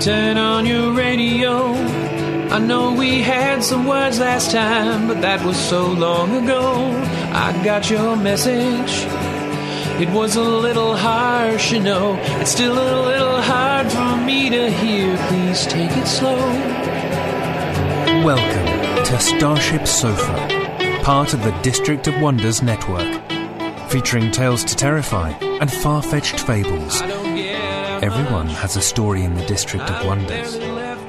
turn on your radio. I know we had some words last time, but that was so long ago. I got your message. It was a little harsh, you know. It's still a little hard for me to hear. Please take it slow. Welcome to Starship Sofa, part of the District of Wonders network, featuring tales to terrify and far fetched fables. Everyone has a story in the District of Wonders.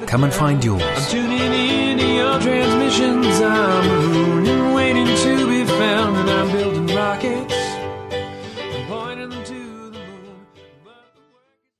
Come and find I'm yours. tuning in to your transmissions. I'm a moon and waiting to be found, and I'm building rockets. and pointing them to the moon.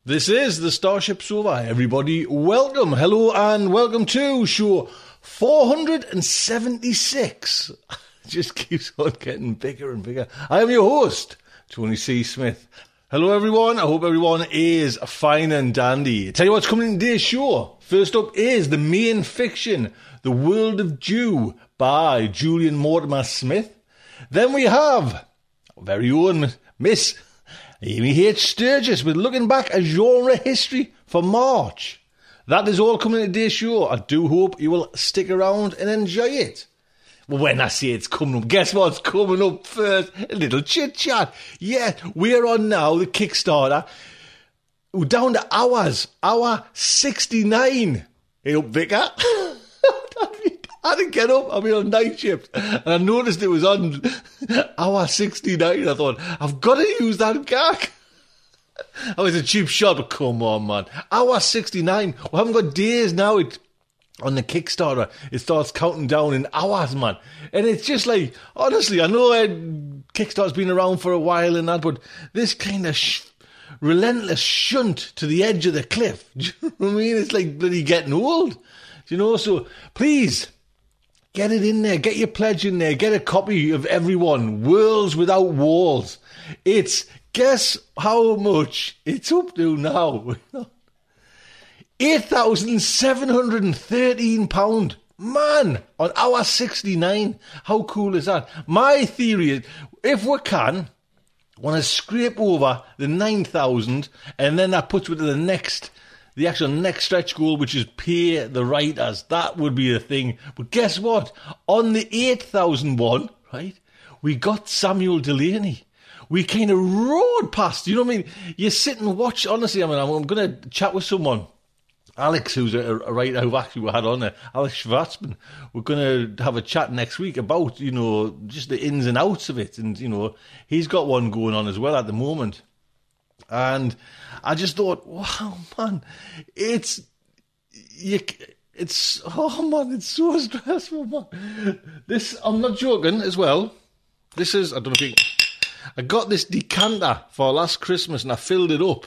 This is the Starship Sofa. Everybody, welcome, hello, and welcome to show 476. Just keeps on getting bigger and bigger. I am your host, Tony C. Smith. Hello, everyone. I hope everyone is fine and dandy. Tell you what's coming in today's show. First up is the main fiction, The World of Dew by Julian Mortimer Smith. Then we have our very own Miss Amy H. Sturgis with Looking Back at Genre History for March. That is all coming in today's show. I do hope you will stick around and enjoy it. When I say it's coming up, guess what's coming up first? A little chit chat. Yeah, we're on now, the Kickstarter. We're down to hours. Hour 69. Hey up, Vicar. I didn't get up. I've been on night shift. And I noticed it was on hour 69. I thought, I've got to use that gag. Oh, it's a cheap shot, but come on, man. Hour 69. We haven't got days now. It, on the Kickstarter, it starts counting down in hours, man. And it's just like, honestly, I know uh, Kickstarter's been around for a while and that, but this kind of sh- relentless shunt to the edge of the cliff. Do you know I mean? It's like bloody getting old. Do you know? So please, Get it in there. Get your pledge in there. Get a copy of everyone. Worlds Without Walls. It's guess how much it's up to now. Eight thousand seven hundred and thirteen pound. Man, on hour sixty nine. How cool is that? My theory is, if we can, want to scrape over the 9,000 and then that puts you to the next, the actual next stretch goal, which is pay the writers. That would be the thing. But guess what? On the 8,000 one, right, we got Samuel Delany. We kind of rode past, you know what I mean? You sit and watch, honestly, I mean, I'm, I'm going to chat with someone. Alex, who's a, a writer who actually had on there, Alex Shvartsman. We're going to have a chat next week about, you know, just the ins and outs of it. And, you know, he's got one going on as well at the moment. And I just thought, wow, man, it's, you, it's, oh man, it's so stressful, man. This, I'm not joking as well. This is, I don't know if you, I got this decanter for last Christmas and I filled it up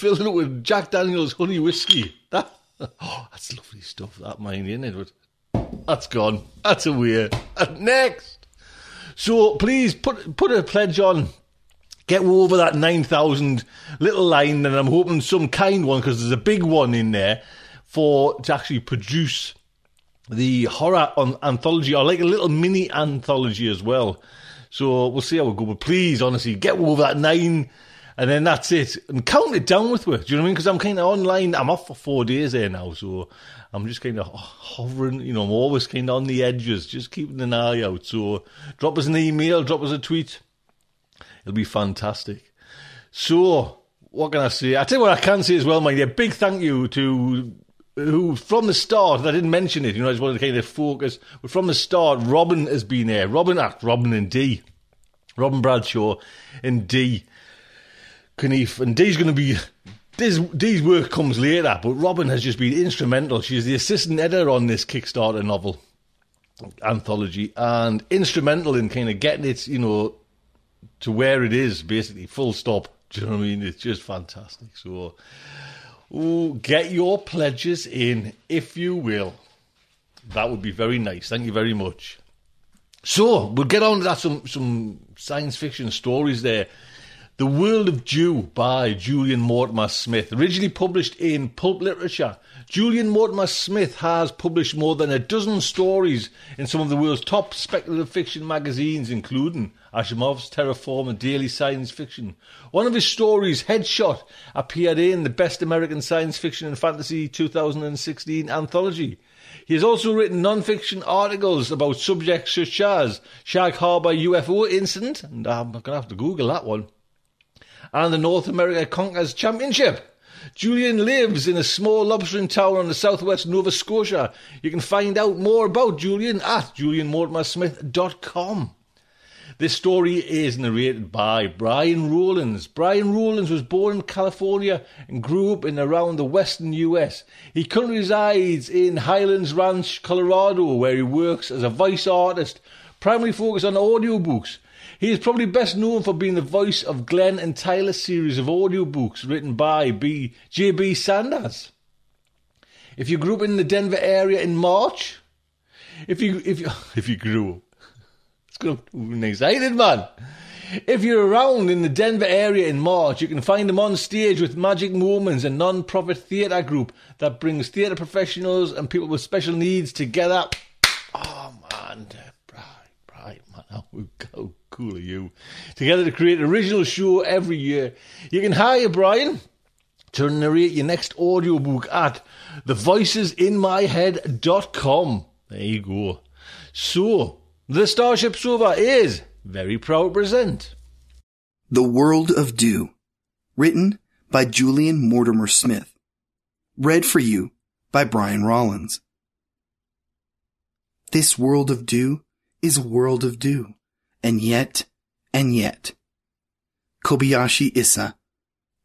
filling it with Jack Daniels honey whiskey. That, oh, that's lovely stuff. That mine, isn't it? But that's gone. That's away. And next. So please put put a pledge on. Get over that nine thousand little line, and I'm hoping some kind one because there's a big one in there for to actually produce the horror on anthology, or like a little mini anthology as well. So we'll see how we go. But please, honestly, get over that nine, and then that's it. And count it down with work. Do you know what I mean? Because I'm kind of online. I'm off for four days there now, so I'm just kind of hovering. You know, I'm always kind of on the edges, just keeping an eye out. So drop us an email, drop us a tweet. It'll be fantastic. So what can I say? I tell you what I can say as well, my dear. Big thank you to who from the start, I didn't mention it, you know, I just wanted to kind of focus, but from the start, Robin has been there. Robin, ah, Robin and D. Robin Bradshaw and D. Knief. And Dee's going to be, D's, D's work comes later, but Robin has just been instrumental. She's the assistant editor on this Kickstarter novel anthology and instrumental in kind of getting it, you know, to where it is, basically, full stop. Do you know what I mean? It's just fantastic. So, Ooh, get your pledges in, if you will. That would be very nice. Thank you very much. So we'll get on to that. Some some science fiction stories there. The World of Dew by Julian Mortimer Smith, originally published in pulp literature. Julian Mortimer Smith has published more than a dozen stories in some of the world's top speculative fiction magazines, including Asimov's Terraform and Daily Science Fiction. One of his stories, Headshot, appeared in the Best American Science Fiction and Fantasy 2016 anthology. He has also written non-fiction articles about subjects such as Shag Harbor UFO incident, and I'm going to have to Google that one and the North America Conkers Championship. Julian lives in a small lobstering town on the southwest Nova Scotia. You can find out more about Julian at julianmortimersmith.com. This story is narrated by Brian Rowlands. Brian Rowlands was born in California and grew up in around the western US. He currently resides in Highlands Ranch, Colorado, where he works as a voice artist, primarily focused on audiobooks. He is probably best known for being the voice of Glenn and Tyler's series of audiobooks written by B. J.B. Sanders. If you grew up in the Denver area in March, if you if you if you grew up, it's to be excited, man. If you're around in the Denver area in March, you can find him on stage with Magic Moments, a non-profit theatre group that brings theatre professionals and people with special needs together. Oh man, bright, bright man, how go cool you? Together to create an original show every year. You can hire Brian to narrate your next audiobook at thevoicesinmyhead.com. There you go. So, the Starship Sofa is very proud to present The World of Dew, written by Julian Mortimer Smith. Read for you by Brian Rollins. This world of dew is a world of dew and yet, and yet. Kobayashi Issa,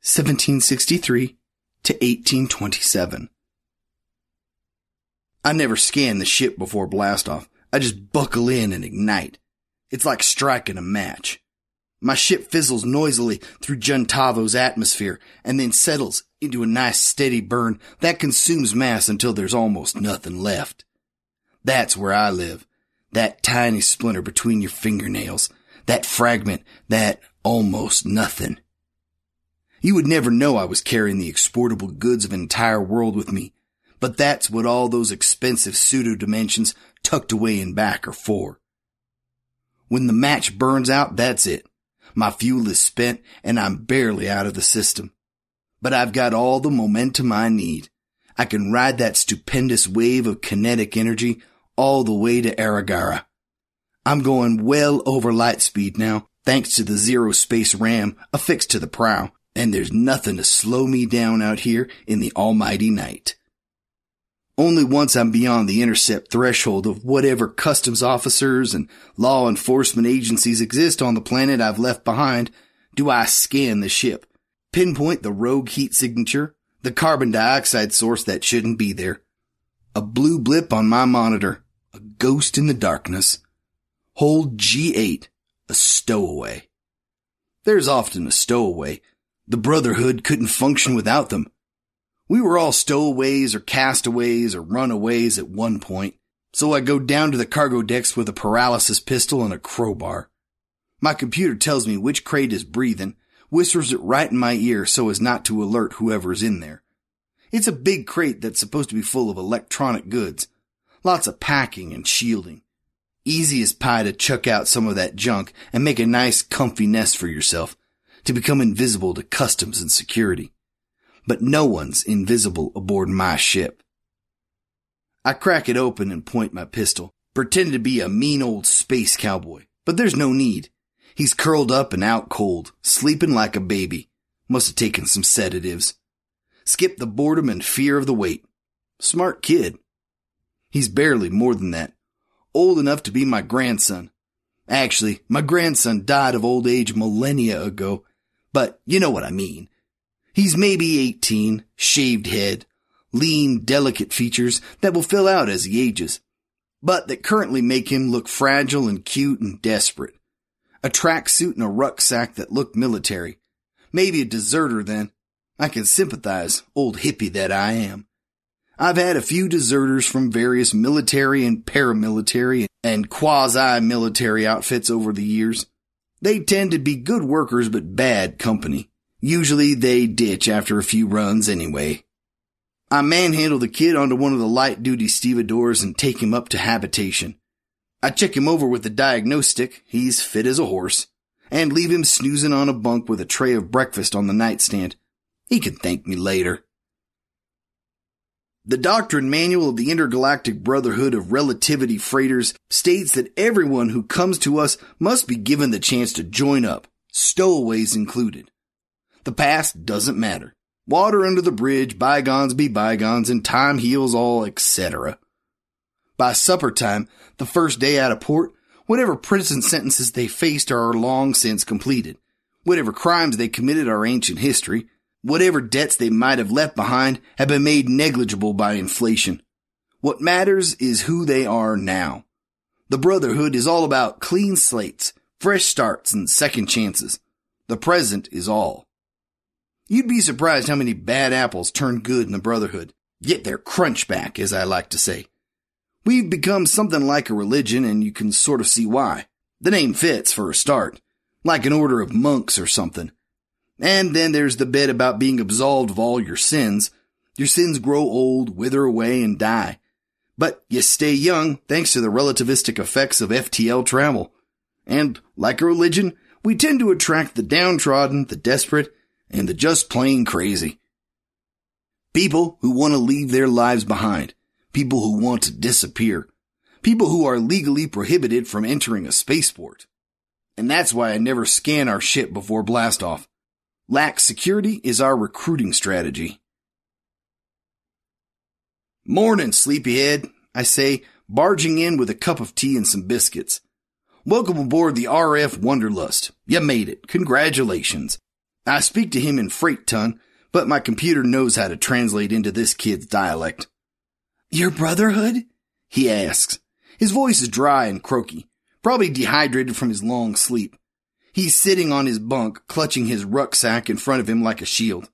1763 to 1827. I never scan the ship before blastoff. I just buckle in and ignite. It's like striking a match. My ship fizzles noisily through Juntavo's atmosphere and then settles into a nice steady burn that consumes mass until there's almost nothing left. That's where I live, that tiny splinter between your fingernails, that fragment, that almost nothing. You would never know I was carrying the exportable goods of an entire world with me, but that's what all those expensive pseudo dimensions tucked away in back are for. When the match burns out, that's it. My fuel is spent and I'm barely out of the system. But I've got all the momentum I need. I can ride that stupendous wave of kinetic energy all the way to Aragara. I'm going well over light speed now, thanks to the zero space ram affixed to the prow, and there's nothing to slow me down out here in the almighty night. Only once I'm beyond the intercept threshold of whatever customs officers and law enforcement agencies exist on the planet I've left behind do I scan the ship, pinpoint the rogue heat signature, the carbon dioxide source that shouldn't be there. A blue blip on my monitor, a ghost in the darkness. Hold G8, a stowaway. There's often a stowaway. The Brotherhood couldn't function without them. We were all stowaways or castaways or runaways at one point, so I go down to the cargo decks with a paralysis pistol and a crowbar. My computer tells me which crate is breathing, whispers it right in my ear so as not to alert whoever's in there. It's a big crate that's supposed to be full of electronic goods, Lots of packing and shielding. Easy as pie to chuck out some of that junk and make a nice comfy nest for yourself to become invisible to customs and security. But no one's invisible aboard my ship. I crack it open and point my pistol, pretend to be a mean old space cowboy, but there's no need. He's curled up and out cold, sleeping like a baby. Must have taken some sedatives. Skip the boredom and fear of the wait. Smart kid. He's barely more than that. Old enough to be my grandson. Actually, my grandson died of old age millennia ago, but you know what I mean. He's maybe 18, shaved head, lean, delicate features that will fill out as he ages, but that currently make him look fragile and cute and desperate. A tracksuit and a rucksack that look military. Maybe a deserter then. I can sympathize, old hippie that I am. I've had a few deserters from various military and paramilitary and quasi-military outfits over the years. They tend to be good workers but bad company. Usually they ditch after a few runs anyway. I manhandle the kid onto one of the light duty stevedores and take him up to habitation. I check him over with the diagnostic, he's fit as a horse, and leave him snoozing on a bunk with a tray of breakfast on the nightstand. He can thank me later. The Doctrine Manual of the Intergalactic Brotherhood of Relativity Freighters states that everyone who comes to us must be given the chance to join up, stowaways included. The past doesn't matter. Water under the bridge, bygones be bygones, and time heals all, etc. By supper time, the first day out of port, whatever prison sentences they faced are long since completed. Whatever crimes they committed are ancient history. Whatever debts they might have left behind have been made negligible by inflation. What matters is who they are now. The Brotherhood is all about clean slates, fresh starts, and second chances. The present is all. You'd be surprised how many bad apples turn good in the Brotherhood. Get their crunch back, as I like to say. We've become something like a religion, and you can sort of see why. The name fits for a start. Like an order of monks or something. And then there's the bit about being absolved of all your sins. Your sins grow old, wither away, and die. But you stay young thanks to the relativistic effects of FTL travel. And, like a religion, we tend to attract the downtrodden, the desperate, and the just plain crazy. People who want to leave their lives behind. People who want to disappear. People who are legally prohibited from entering a spaceport. And that's why I never scan our ship before blastoff. Lax security is our recruiting strategy. Morning, sleepyhead, I say, barging in with a cup of tea and some biscuits. Welcome aboard the RF Wonderlust. You made it. Congratulations. I speak to him in freight tongue, but my computer knows how to translate into this kid's dialect. Your brotherhood? He asks. His voice is dry and croaky, probably dehydrated from his long sleep. He's sitting on his bunk, clutching his rucksack in front of him like a shield.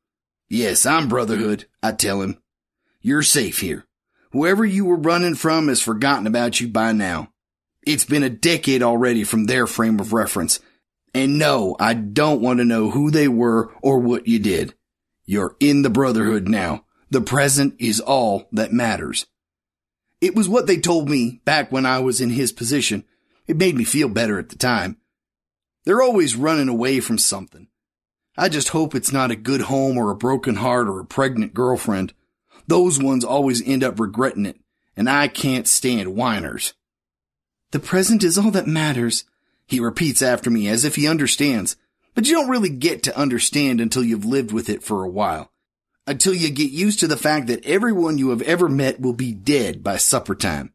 Yes, I'm Brotherhood, I tell him. You're safe here. Whoever you were running from has forgotten about you by now. It's been a decade already from their frame of reference, and no, I don't want to know who they were or what you did. You're in the Brotherhood now. The present is all that matters. It was what they told me back when I was in his position. It made me feel better at the time. They're always running away from something. I just hope it's not a good home or a broken heart or a pregnant girlfriend. Those ones always end up regretting it, and I can't stand whiners. The present is all that matters, he repeats after me as if he understands, but you don't really get to understand until you've lived with it for a while. Until you get used to the fact that everyone you have ever met will be dead by supper time.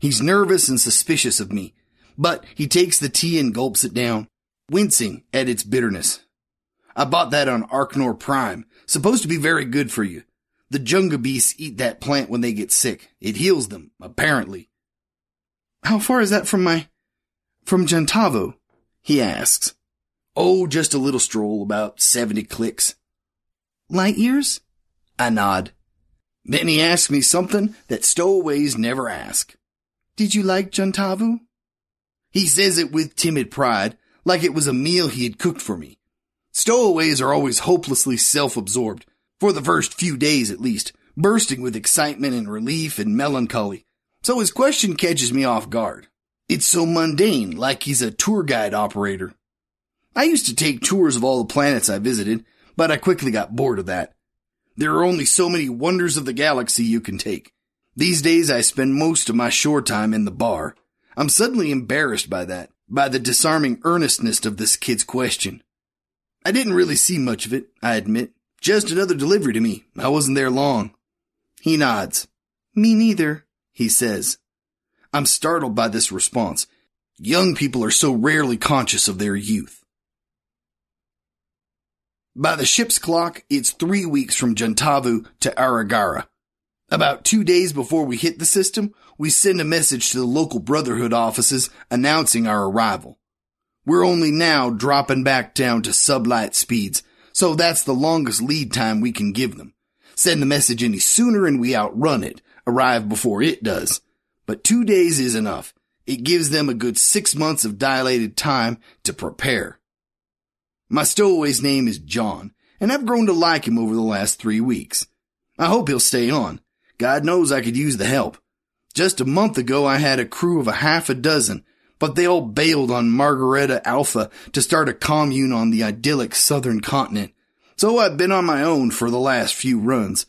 He's nervous and suspicious of me, but he takes the tea and gulps it down, wincing at its bitterness. I bought that on Arknor Prime, supposed to be very good for you. The Junga beasts eat that plant when they get sick. It heals them, apparently. How far is that from my from Jantavo? He asks. Oh, just a little stroll, about 70 clicks. Light years? I nod. Then he asks me something that stowaways never ask. Did you like Jantavu? He says it with timid pride, like it was a meal he had cooked for me. Stowaways are always hopelessly self-absorbed, for the first few days at least, bursting with excitement and relief and melancholy, So his question catches me off guard. It's so mundane, like he's a tour guide operator. I used to take tours of all the planets I visited, but I quickly got bored of that. There are only so many wonders of the galaxy you can take. These days I spend most of my shore time in the bar. I'm suddenly embarrassed by that, by the disarming earnestness of this kid's question. I didn't really see much of it, I admit. Just another delivery to me. I wasn't there long. He nods. Me neither, he says. I'm startled by this response. Young people are so rarely conscious of their youth. By the ship's clock, it's three weeks from Juntavu to Aragara. About two days before we hit the system, we send a message to the local Brotherhood offices announcing our arrival. We're only now dropping back down to sublight speeds, so that's the longest lead time we can give them. Send the message any sooner and we outrun it, arrive before it does. But two days is enough. It gives them a good six months of dilated time to prepare. My stowaway's name is John, and I've grown to like him over the last three weeks. I hope he'll stay on. God knows I could use the help. Just a month ago, I had a crew of a half a dozen, but they all bailed on Margareta Alpha to start a commune on the idyllic southern continent. So I've been on my own for the last few runs.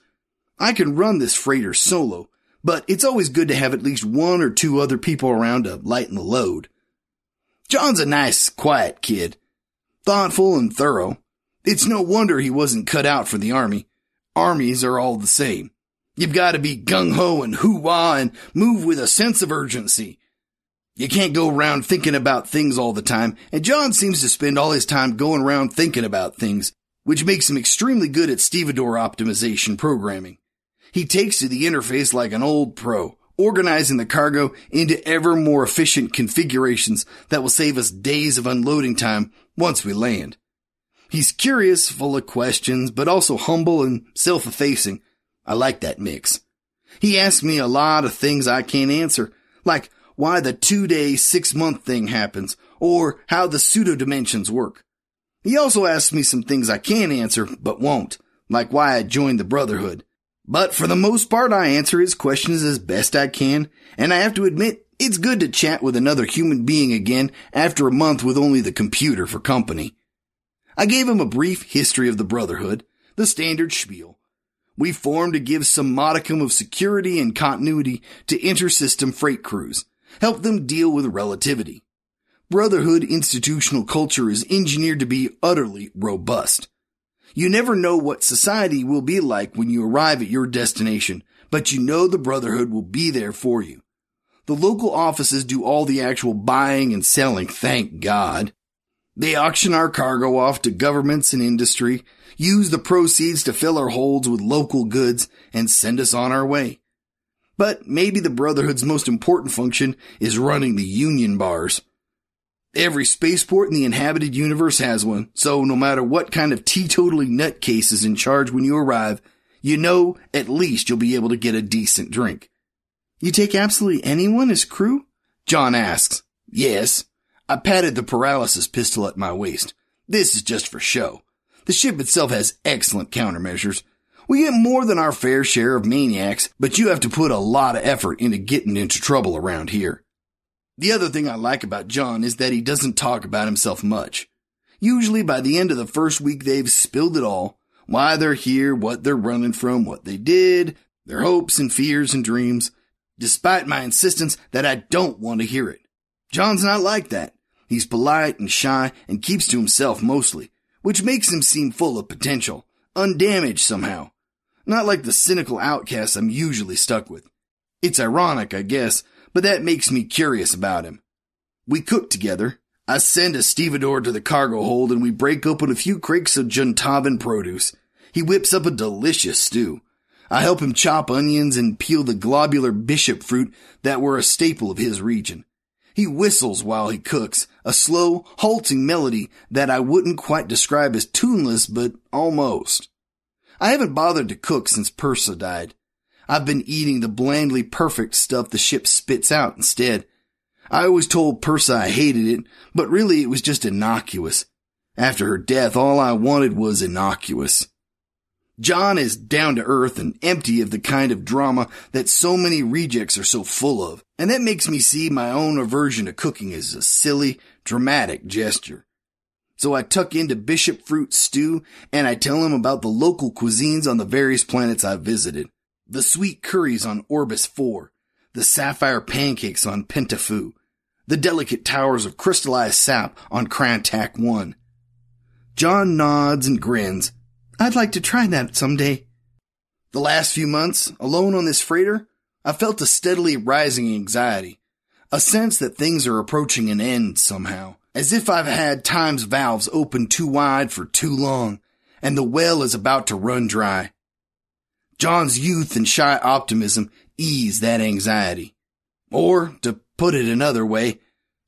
I can run this freighter solo, but it's always good to have at least one or two other people around to lighten the load. John's a nice, quiet kid thoughtful and thorough. It's no wonder he wasn't cut out for the army. Armies are all the same. You've got to be gung ho and hoo wah and move with a sense of urgency. You can't go around thinking about things all the time, and John seems to spend all his time going around thinking about things, which makes him extremely good at stevedore optimization programming. He takes to the interface like an old pro, organizing the cargo into ever more efficient configurations that will save us days of unloading time once we land. He's curious, full of questions, but also humble and self-effacing. I like that mix. He asks me a lot of things I can't answer, like why the two-day, six-month thing happens, or how the pseudo-dimensions work. He also asks me some things I can answer, but won't, like why I joined the Brotherhood. But for the most part, I answer his questions as best I can, and I have to admit, it's good to chat with another human being again after a month with only the computer for company. I gave him a brief history of the Brotherhood, the standard spiel. We formed to give some modicum of security and continuity to intersystem freight crews, help them deal with relativity. Brotherhood institutional culture is engineered to be utterly robust. You never know what society will be like when you arrive at your destination, but you know the Brotherhood will be there for you. The local offices do all the actual buying and selling, thank God. They auction our cargo off to governments and industry, use the proceeds to fill our holds with local goods, and send us on our way. But maybe the Brotherhood's most important function is running the union bars. Every spaceport in the inhabited universe has one, so no matter what kind of teetotaling nutcase is in charge when you arrive, you know at least you'll be able to get a decent drink. You take absolutely anyone as crew? John asks. Yes. I patted the paralysis pistol at my waist. This is just for show. The ship itself has excellent countermeasures. We get more than our fair share of maniacs, but you have to put a lot of effort into getting into trouble around here. The other thing I like about John is that he doesn't talk about himself much. Usually by the end of the first week they've spilled it all. Why they're here, what they're running from, what they did, their hopes and fears and dreams despite my insistence that I don't want to hear it. John's not like that. He's polite and shy and keeps to himself mostly, which makes him seem full of potential, undamaged somehow. Not like the cynical outcast I'm usually stuck with. It's ironic, I guess, but that makes me curious about him. We cook together. I send a stevedore to the cargo hold and we break open a few crates of Juntavan produce. He whips up a delicious stew. I help him chop onions and peel the globular bishop fruit that were a staple of his region. He whistles while he cooks, a slow, halting melody that I wouldn't quite describe as tuneless, but almost. I haven't bothered to cook since Persa died. I've been eating the blandly perfect stuff the ship spits out instead. I always told Persa I hated it, but really it was just innocuous. After her death, all I wanted was innocuous. John is down to earth and empty of the kind of drama that so many rejects are so full of, and that makes me see my own aversion to cooking as a silly, dramatic gesture. So I tuck into Bishop Fruit Stew and I tell him about the local cuisines on the various planets I've visited. The sweet curries on Orbis 4, the sapphire pancakes on Pentafu, the delicate towers of crystallized sap on Krantak 1. John nods and grins. I'd like to try that someday. The last few months, alone on this freighter, I felt a steadily rising anxiety, a sense that things are approaching an end somehow as if I've had time's valves open too wide for too long, and the well is about to run dry. John's youth and shy optimism ease that anxiety. Or, to put it another way,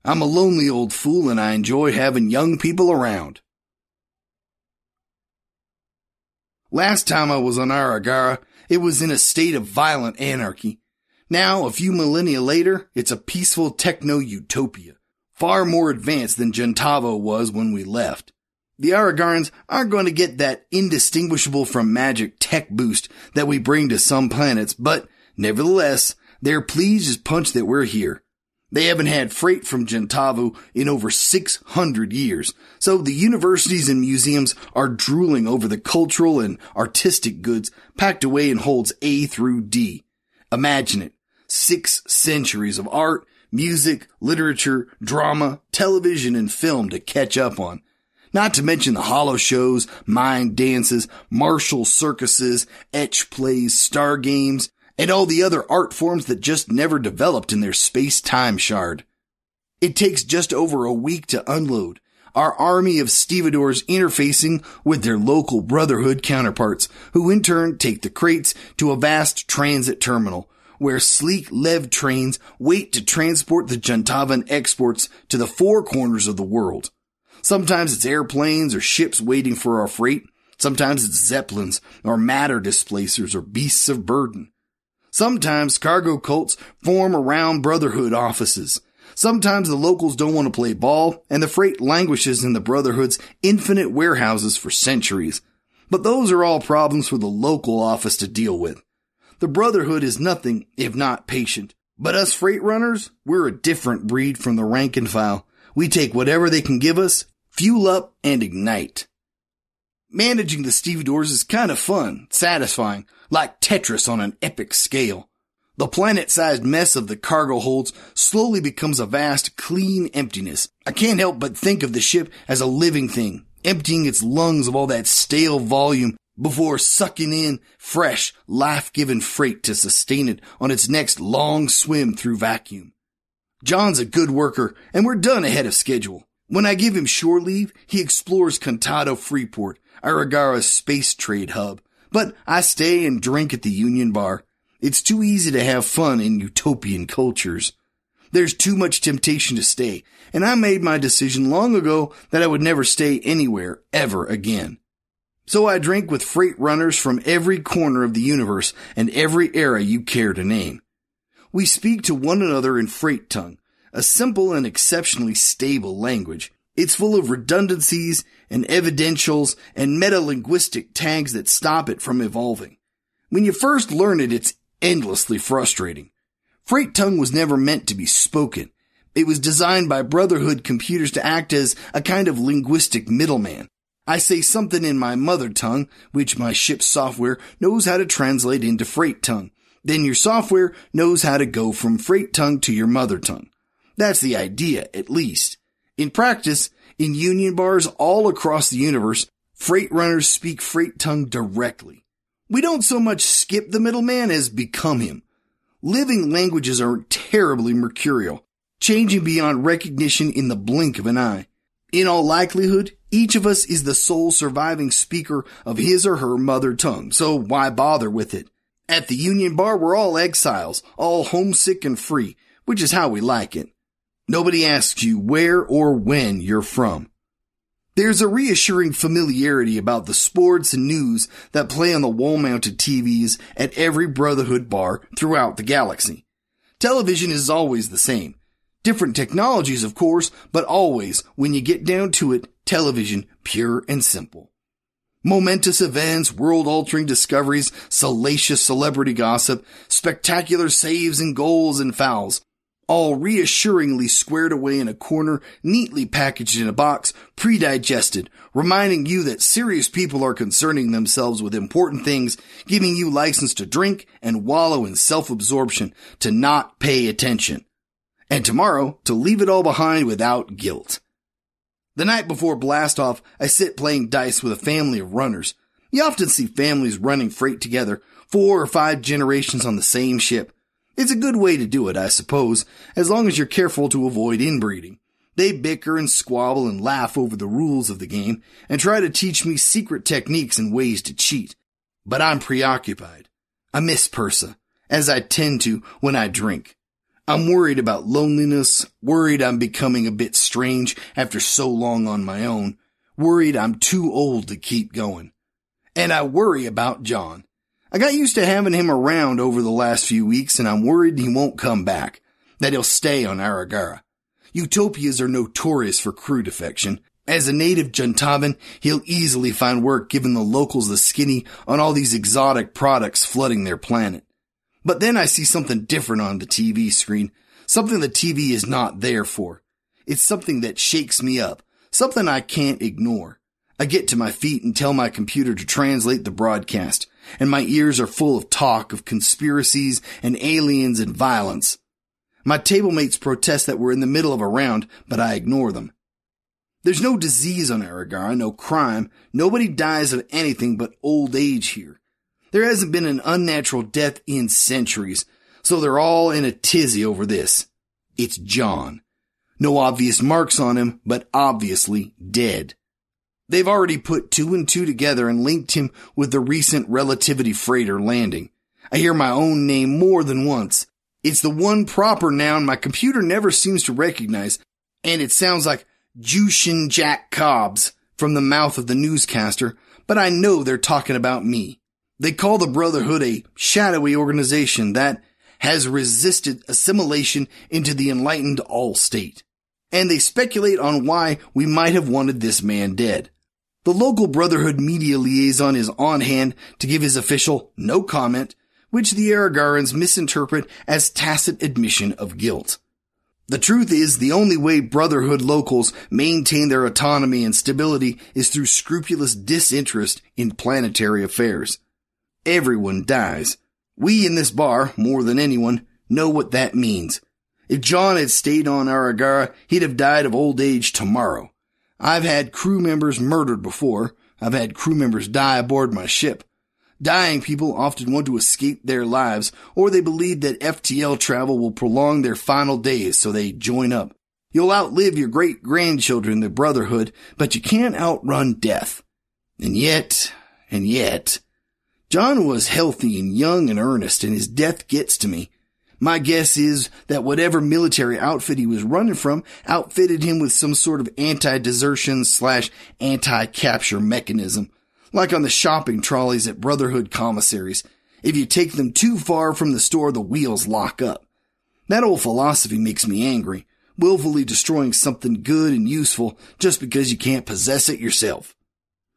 I'm a lonely old fool and I enjoy having young people around. Last time I was on Aragara, it was in a state of violent anarchy. Now, a few millennia later, it's a peaceful techno-utopia far more advanced than Gentavo was when we left. The Aragarans aren't going to get that indistinguishable from magic tech boost that we bring to some planets, but nevertheless, they're pleased as punch that we're here. They haven't had freight from Gentavu in over 600 years, so the universities and museums are drooling over the cultural and artistic goods packed away in holds A through D. Imagine it. Six centuries of art, music, literature, drama, television, and film to catch up on. Not to mention the hollow shows, mind dances, martial circuses, etch plays, star games, and all the other art forms that just never developed in their space-time shard. It takes just over a week to unload. Our army of stevedores interfacing with their local brotherhood counterparts, who in turn take the crates to a vast transit terminal, where sleek lev trains wait to transport the Gentavan exports to the four corners of the world. Sometimes it's airplanes or ships waiting for our freight. Sometimes it's zeppelins or matter displacers or beasts of burden. Sometimes cargo cults form around brotherhood offices. Sometimes the locals don't want to play ball and the freight languishes in the brotherhood's infinite warehouses for centuries. But those are all problems for the local office to deal with. The Brotherhood is nothing if not patient. But us freight runners, we're a different breed from the rank and file. We take whatever they can give us, fuel up, and ignite. Managing the stevedores is kind of fun, satisfying, like Tetris on an epic scale. The planet-sized mess of the cargo holds slowly becomes a vast, clean emptiness. I can't help but think of the ship as a living thing, emptying its lungs of all that stale volume before sucking in fresh, life-giving freight to sustain it on its next long swim through vacuum. John's a good worker, and we're done ahead of schedule. When I give him shore leave, he explores Contado Freeport, Aragara's space trade hub. But I stay and drink at the Union Bar. It's too easy to have fun in utopian cultures. There's too much temptation to stay, and I made my decision long ago that I would never stay anywhere ever again. So I drink with freight runners from every corner of the universe and every era you care to name. We speak to one another in freight tongue, a simple and exceptionally stable language. It's full of redundancies and evidentials and metalinguistic tags that stop it from evolving. When you first learn it, it's endlessly frustrating. Freight tongue was never meant to be spoken. It was designed by Brotherhood computers to act as a kind of linguistic middleman. I say something in my mother tongue, which my ship's software knows how to translate into freight tongue. Then your software knows how to go from freight tongue to your mother tongue. That's the idea, at least. In practice, in union bars all across the universe, freight runners speak freight tongue directly. We don't so much skip the middleman as become him. Living languages are terribly mercurial, changing beyond recognition in the blink of an eye. In all likelihood, each of us is the sole surviving speaker of his or her mother tongue, so why bother with it? At the Union Bar, we're all exiles, all homesick and free, which is how we like it. Nobody asks you where or when you're from. There's a reassuring familiarity about the sports and news that play on the wall-mounted TVs at every Brotherhood bar throughout the galaxy. Television is always the same. Different technologies, of course, but always, when you get down to it, television, pure and simple. Momentous events, world altering discoveries, salacious celebrity gossip, spectacular saves and goals and fouls, all reassuringly squared away in a corner, neatly packaged in a box, pre-digested, reminding you that serious people are concerning themselves with important things, giving you license to drink and wallow in self-absorption, to not pay attention. And tomorrow, to leave it all behind without guilt. The night before blastoff, I sit playing dice with a family of runners. You often see families running freight together, four or five generations on the same ship. It's a good way to do it, I suppose, as long as you're careful to avoid inbreeding. They bicker and squabble and laugh over the rules of the game and try to teach me secret techniques and ways to cheat. But I'm preoccupied. I miss Persa, as I tend to when I drink. I'm worried about loneliness, worried I'm becoming a bit strange after so long on my own, worried I'm too old to keep going. And I worry about John. I got used to having him around over the last few weeks and I'm worried he won't come back, that he'll stay on Aragara. Utopias are notorious for crew defection. As a native Juntavan, he'll easily find work given the locals the skinny on all these exotic products flooding their planet. But then I see something different on the TV screen, something the TV is not there for. It's something that shakes me up, something I can't ignore. I get to my feet and tell my computer to translate the broadcast, and my ears are full of talk of conspiracies and aliens and violence. My table mates protest that we're in the middle of a round, but I ignore them. There's no disease on Aragara, no crime. Nobody dies of anything but old age here. There hasn't been an unnatural death in centuries, so they're all in a tizzy over this. It's John. No obvious marks on him, but obviously dead. They've already put two and two together and linked him with the recent relativity freighter landing. I hear my own name more than once. It's the one proper noun my computer never seems to recognize, and it sounds like Jushin Jack Cobbs from the mouth of the newscaster, but I know they're talking about me. They call the Brotherhood a shadowy organization that has resisted assimilation into the enlightened all state. And they speculate on why we might have wanted this man dead. The local Brotherhood media liaison is on hand to give his official no comment, which the Aragarans misinterpret as tacit admission of guilt. The truth is, the only way Brotherhood locals maintain their autonomy and stability is through scrupulous disinterest in planetary affairs everyone dies. We in this bar, more than anyone, know what that means. If John had stayed on Aragara, he'd have died of old age tomorrow. I've had crew members murdered before. I've had crew members die aboard my ship. Dying people often want to escape their lives, or they believe that FTL travel will prolong their final days, so they join up. You'll outlive your great grandchildren, the Brotherhood, but you can't outrun death. And yet, and yet, John was healthy and young and earnest, and his death gets to me. My guess is that whatever military outfit he was running from outfitted him with some sort of anti-desertion slash anti-capture mechanism. Like on the shopping trolleys at Brotherhood commissaries. If you take them too far from the store, the wheels lock up. That old philosophy makes me angry, willfully destroying something good and useful just because you can't possess it yourself.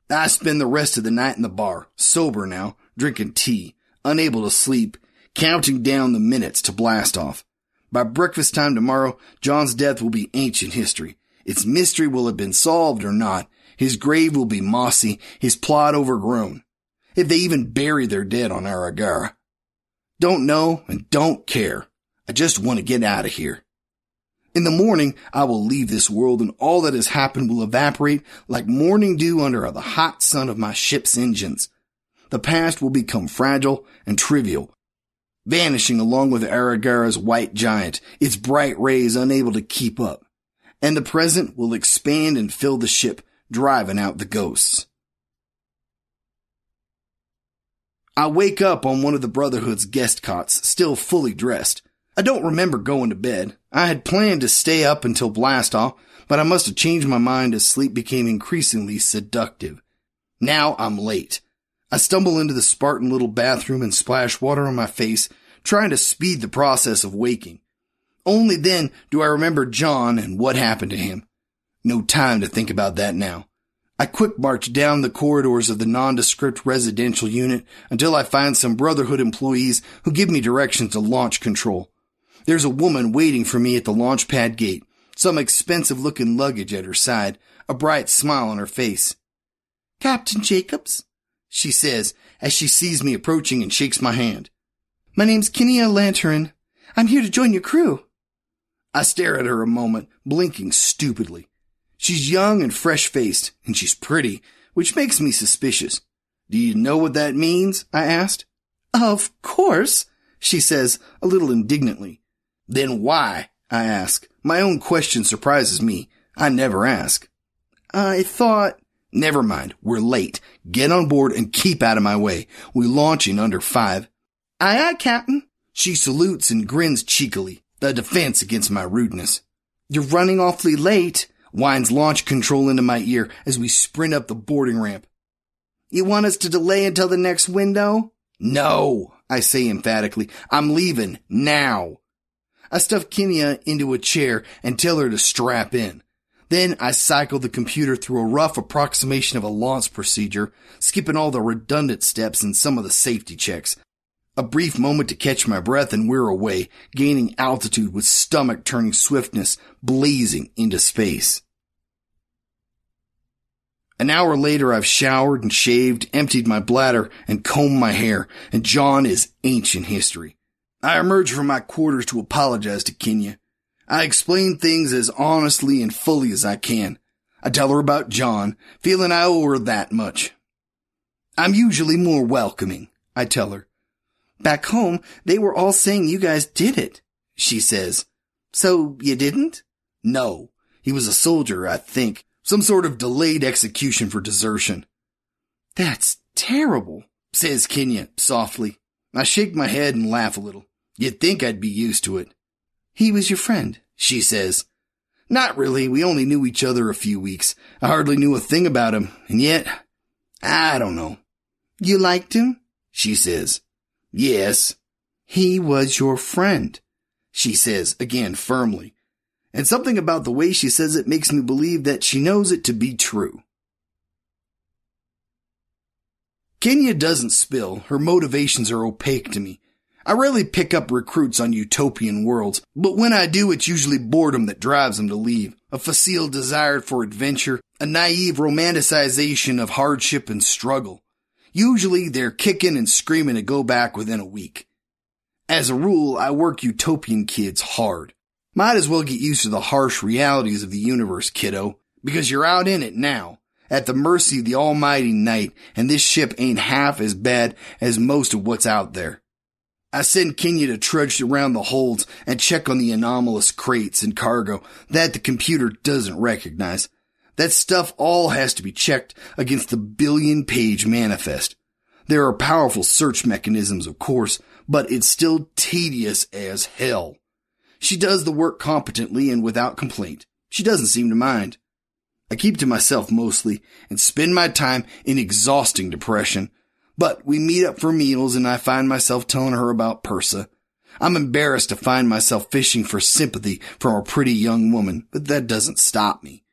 I spend the rest of the night in the bar, sober now, drinking tea, unable to sleep, counting down the minutes to blast off. By breakfast time tomorrow, John's death will be ancient history. Its mystery will have been solved or not. His grave will be mossy, his plot overgrown. If they even bury their dead on Aragara. Don't know and don't care. I just want to get out of here. In the morning, I will leave this world and all that has happened will evaporate like morning dew under the hot sun of my ship's engines the past will become fragile and trivial, vanishing along with Aragara's white giant, its bright rays unable to keep up. And the present will expand and fill the ship, driving out the ghosts. I wake up on one of the Brotherhood's guest cots, still fully dressed. I don't remember going to bed. I had planned to stay up until blastoff, but I must have changed my mind as sleep became increasingly seductive. Now I'm late. I stumble into the Spartan little bathroom and splash water on my face, trying to speed the process of waking. Only then do I remember John and what happened to him. No time to think about that now. I quick march down the corridors of the nondescript residential unit until I find some Brotherhood employees who give me directions to launch control. There's a woman waiting for me at the launch pad gate, some expensive looking luggage at her side, a bright smile on her face. Captain Jacobs, she says as she sees me approaching and shakes my hand. My name's Kenya Lantern. I'm here to join your crew. I stare at her a moment, blinking stupidly. She's young and fresh faced, and she's pretty, which makes me suspicious. Do you know what that means? I asked. Of course, she says a little indignantly. Then why? I ask. My own question surprises me. I never ask. I thought, never mind. We're late. Get on board and keep out of my way. We launch in under five. Aye, aye, Captain. She salutes and grins cheekily, a defense against my rudeness. You're running awfully late, whines launch control into my ear as we sprint up the boarding ramp. You want us to delay until the next window? No, I say emphatically. I'm leaving now. I stuff Kenya into a chair and tell her to strap in. Then I cycle the computer through a rough approximation of a launch procedure, skipping all the redundant steps and some of the safety checks. A brief moment to catch my breath and we're away, gaining altitude with stomach turning swiftness, blazing into space. An hour later, I've showered and shaved, emptied my bladder, and combed my hair, and John is ancient history. I emerge from my quarters to apologize to Kenya. I explain things as honestly and fully as I can. I tell her about John, feeling I owe her that much. I'm usually more welcoming, I tell her. Back home, they were all saying you guys did it, she says. So you didn't? No. He was a soldier, I think. Some sort of delayed execution for desertion. That's terrible, says Kenya softly. I shake my head and laugh a little. You'd think I'd be used to it. He was your friend, she says. Not really. We only knew each other a few weeks. I hardly knew a thing about him. And yet, I don't know. You liked him? She says. Yes. He was your friend, she says again firmly. And something about the way she says it makes me believe that she knows it to be true. Kenya doesn't spill. Her motivations are opaque to me. I rarely pick up recruits on utopian worlds, but when I do, it's usually boredom that drives them to leave. A facile desire for adventure, a naive romanticization of hardship and struggle. Usually they're kicking and screaming to go back within a week. As a rule, I work utopian kids hard. Might as well get used to the harsh realities of the universe, kiddo, because you're out in it now, at the mercy of the almighty night, and this ship ain't half as bad as most of what's out there. I send Kenya to trudge around the holds and check on the anomalous crates and cargo that the computer doesn't recognize. That stuff all has to be checked against the billion page manifest. There are powerful search mechanisms, of course, but it's still tedious as hell. She does the work competently and without complaint. She doesn't seem to mind. I keep to myself mostly and spend my time in exhausting depression, but we meet up for meals and I find myself telling her about Persa. I'm embarrassed to find myself fishing for sympathy from a pretty young woman, but that doesn't stop me.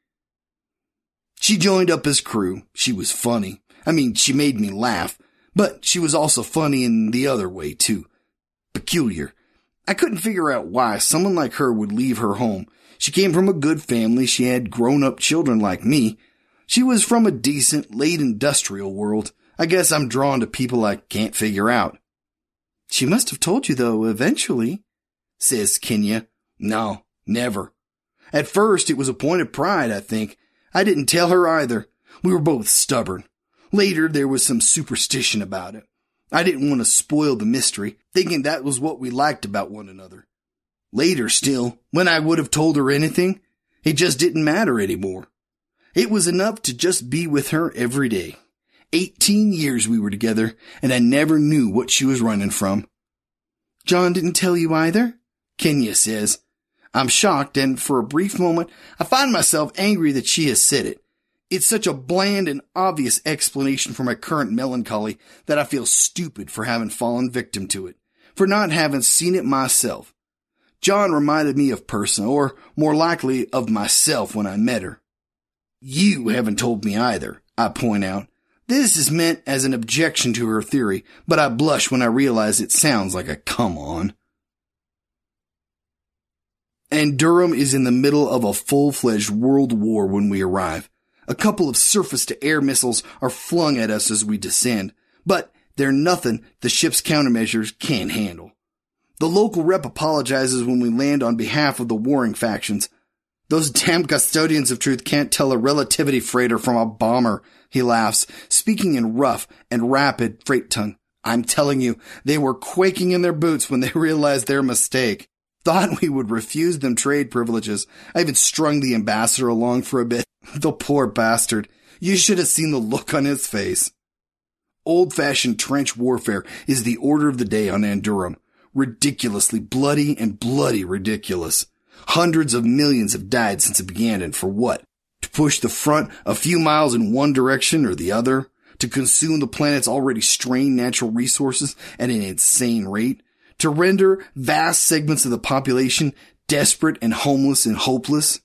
She joined up as crew. She was funny. I mean, she made me laugh, but she was also funny in the other way too. Peculiar. I couldn't figure out why someone like her would leave her home. She came from a good family. She had grown up children like me. She was from a decent, late industrial world. I guess I'm drawn to people I can't figure out. She must have told you though, eventually, says Kenya. No, never. At first, it was a point of pride, I think. I didn't tell her either. We were both stubborn. Later, there was some superstition about it. I didn't want to spoil the mystery, thinking that was what we liked about one another. Later still, when I would have told her anything, it just didn't matter anymore. It was enough to just be with her every day. Eighteen years we were together, and I never knew what she was running from. John didn't tell you either? Kenya says. I'm shocked, and for a brief moment, I find myself angry that she has said it. It's such a bland and obvious explanation for my current melancholy that I feel stupid for having fallen victim to it, for not having seen it myself. John reminded me of Persa, or more likely of myself when I met her. You haven't told me either, I point out. This is meant as an objection to her theory, but I blush when I realize it sounds like a come on. Andurum is in the middle of a full-fledged world war when we arrive. A couple of surface-to-air missiles are flung at us as we descend, but they're nothing the ship's countermeasures can't handle. The local rep apologizes when we land on behalf of the warring factions. Those damn custodians of truth can't tell a relativity freighter from a bomber, he laughs, speaking in rough and rapid freight tongue. I'm telling you, they were quaking in their boots when they realized their mistake. Thought we would refuse them trade privileges. I even strung the ambassador along for a bit. The poor bastard. You should have seen the look on his face. Old fashioned trench warfare is the order of the day on Andurum. Ridiculously bloody and bloody ridiculous. Hundreds of millions have died since it began and for what? To push the front a few miles in one direction or the other? To consume the planet's already strained natural resources at an insane rate? To render vast segments of the population desperate and homeless and hopeless?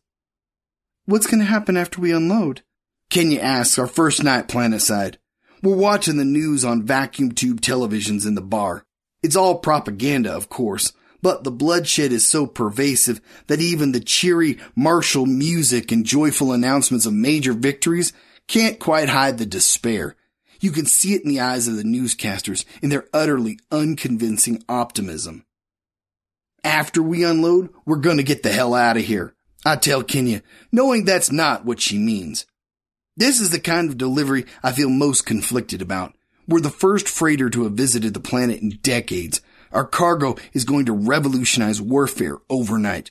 What's going to happen after we unload? Kenya asks our first night planetside. We're watching the news on vacuum tube televisions in the bar. It's all propaganda, of course, but the bloodshed is so pervasive that even the cheery martial music and joyful announcements of major victories can't quite hide the despair. You can see it in the eyes of the newscasters in their utterly unconvincing optimism. After we unload, we're gonna get the hell out of here. I tell Kenya, knowing that's not what she means. This is the kind of delivery I feel most conflicted about. We're the first freighter to have visited the planet in decades. Our cargo is going to revolutionize warfare overnight.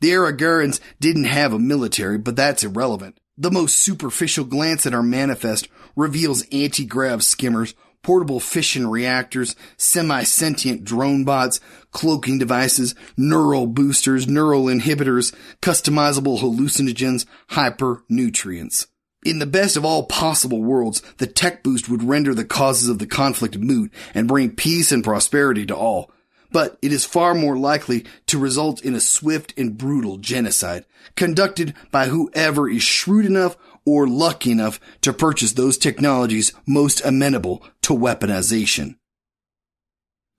The Aragarans didn't have a military, but that's irrelevant. The most superficial glance at our manifest reveals anti-grav skimmers, portable fission reactors, semi-sentient drone bots, cloaking devices, neural boosters, neural inhibitors, customizable hallucinogens, hyper nutrients. In the best of all possible worlds, the tech boost would render the causes of the conflict moot and bring peace and prosperity to all. But it is far more likely to result in a swift and brutal genocide, conducted by whoever is shrewd enough or lucky enough to purchase those technologies most amenable to weaponization.